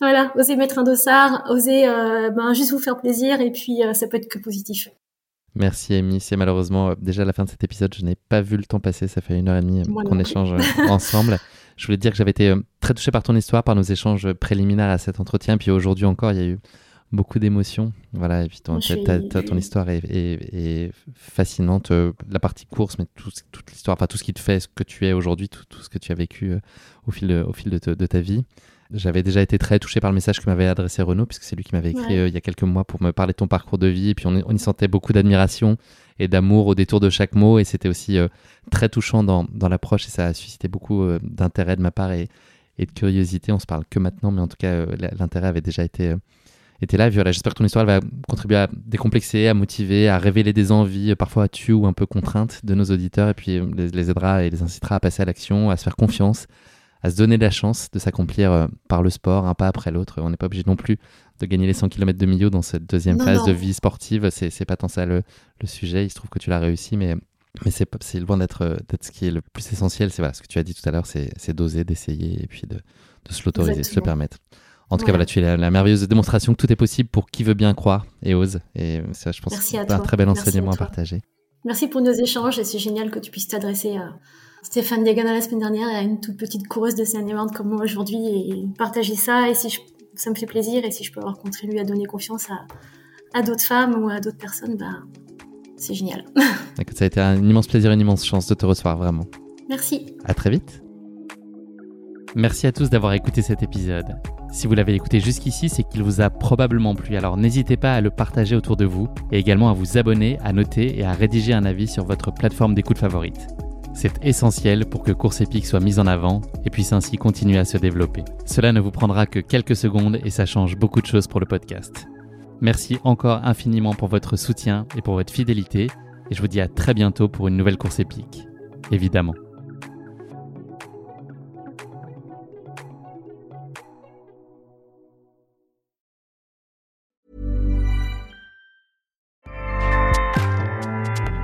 Voilà, osez mettre un dossard, osez euh, ben, juste vous faire plaisir et puis euh, ça peut être que positif. Merci Amy, c'est malheureusement euh, déjà la fin de cet épisode, je n'ai pas vu le temps passer, ça fait une heure et demie qu'on échange ensemble. Je voulais te dire que j'avais été très touché par ton histoire, par nos échanges préliminaires à cet entretien, puis aujourd'hui encore il y a eu beaucoup d'émotions. Voilà, et puis ton, ton histoire est, fascinante. La partie course, mais tout, toute l'histoire, enfin tout ce qui te fait ce que tu es aujourd'hui, tout, ce que tu as vécu au fil, au fil de, de ta vie. J'avais déjà été très touché par le message que m'avait adressé Renaud, puisque c'est lui qui m'avait écrit euh, il y a quelques mois pour me parler de ton parcours de vie. Et puis on, y sentait beaucoup d'admiration et d'amour au détour de chaque mot. Et c'était aussi euh, très touchant dans, dans l'approche et ça a suscité beaucoup euh, d'intérêt de ma part et, et, de curiosité. On se parle que maintenant, mais en tout cas, l'intérêt avait déjà été, était là. Voilà, J'espère que ton histoire va contribuer à décomplexer, à motiver, à révéler des envies, parfois tues ou un peu contraintes de nos auditeurs. Et puis les, les aidera et les incitera à passer à l'action, à se faire confiance à se donner la chance de s'accomplir euh, par le sport, un pas après l'autre. On n'est pas obligé non plus de gagner les 100 km de milieu dans cette deuxième phase de vie sportive. C'est pas tant ça le, sujet. Il se trouve que tu l'as réussi, mais, mais c'est loin d'être ce qui est le plus essentiel. C'est voilà, ce que tu as dit tout à l'heure, c'est d'oser, d'essayer et puis de, de se l'autoriser, de se le permettre. En tout cas, voilà, tu es la, merveilleuse démonstration que tout est possible pour qui veut bien croire et ose. Et ça, je pense, c'est un très bel enseignement à, à partager. Merci pour nos échanges et c'est génial que tu puisses t'adresser à Stéphane Diagana la semaine dernière et à une toute petite coureuse de seine comme moi aujourd'hui et partager ça. Et si ça me fait plaisir et si je peux avoir contribué à donner confiance à, à d'autres femmes ou à d'autres personnes, bah, c'est génial. ça a été un immense plaisir, une immense chance de te recevoir, vraiment. Merci. À très vite. Merci à tous d'avoir écouté cet épisode. Si vous l'avez écouté jusqu'ici, c'est qu'il vous a probablement plu, alors n'hésitez pas à le partager autour de vous et également à vous abonner, à noter et à rédiger un avis sur votre plateforme d'écoute favorite. C'est essentiel pour que Course Épique soit mise en avant et puisse ainsi continuer à se développer. Cela ne vous prendra que quelques secondes et ça change beaucoup de choses pour le podcast. Merci encore infiniment pour votre soutien et pour votre fidélité et je vous dis à très bientôt pour une nouvelle course épique. Évidemment.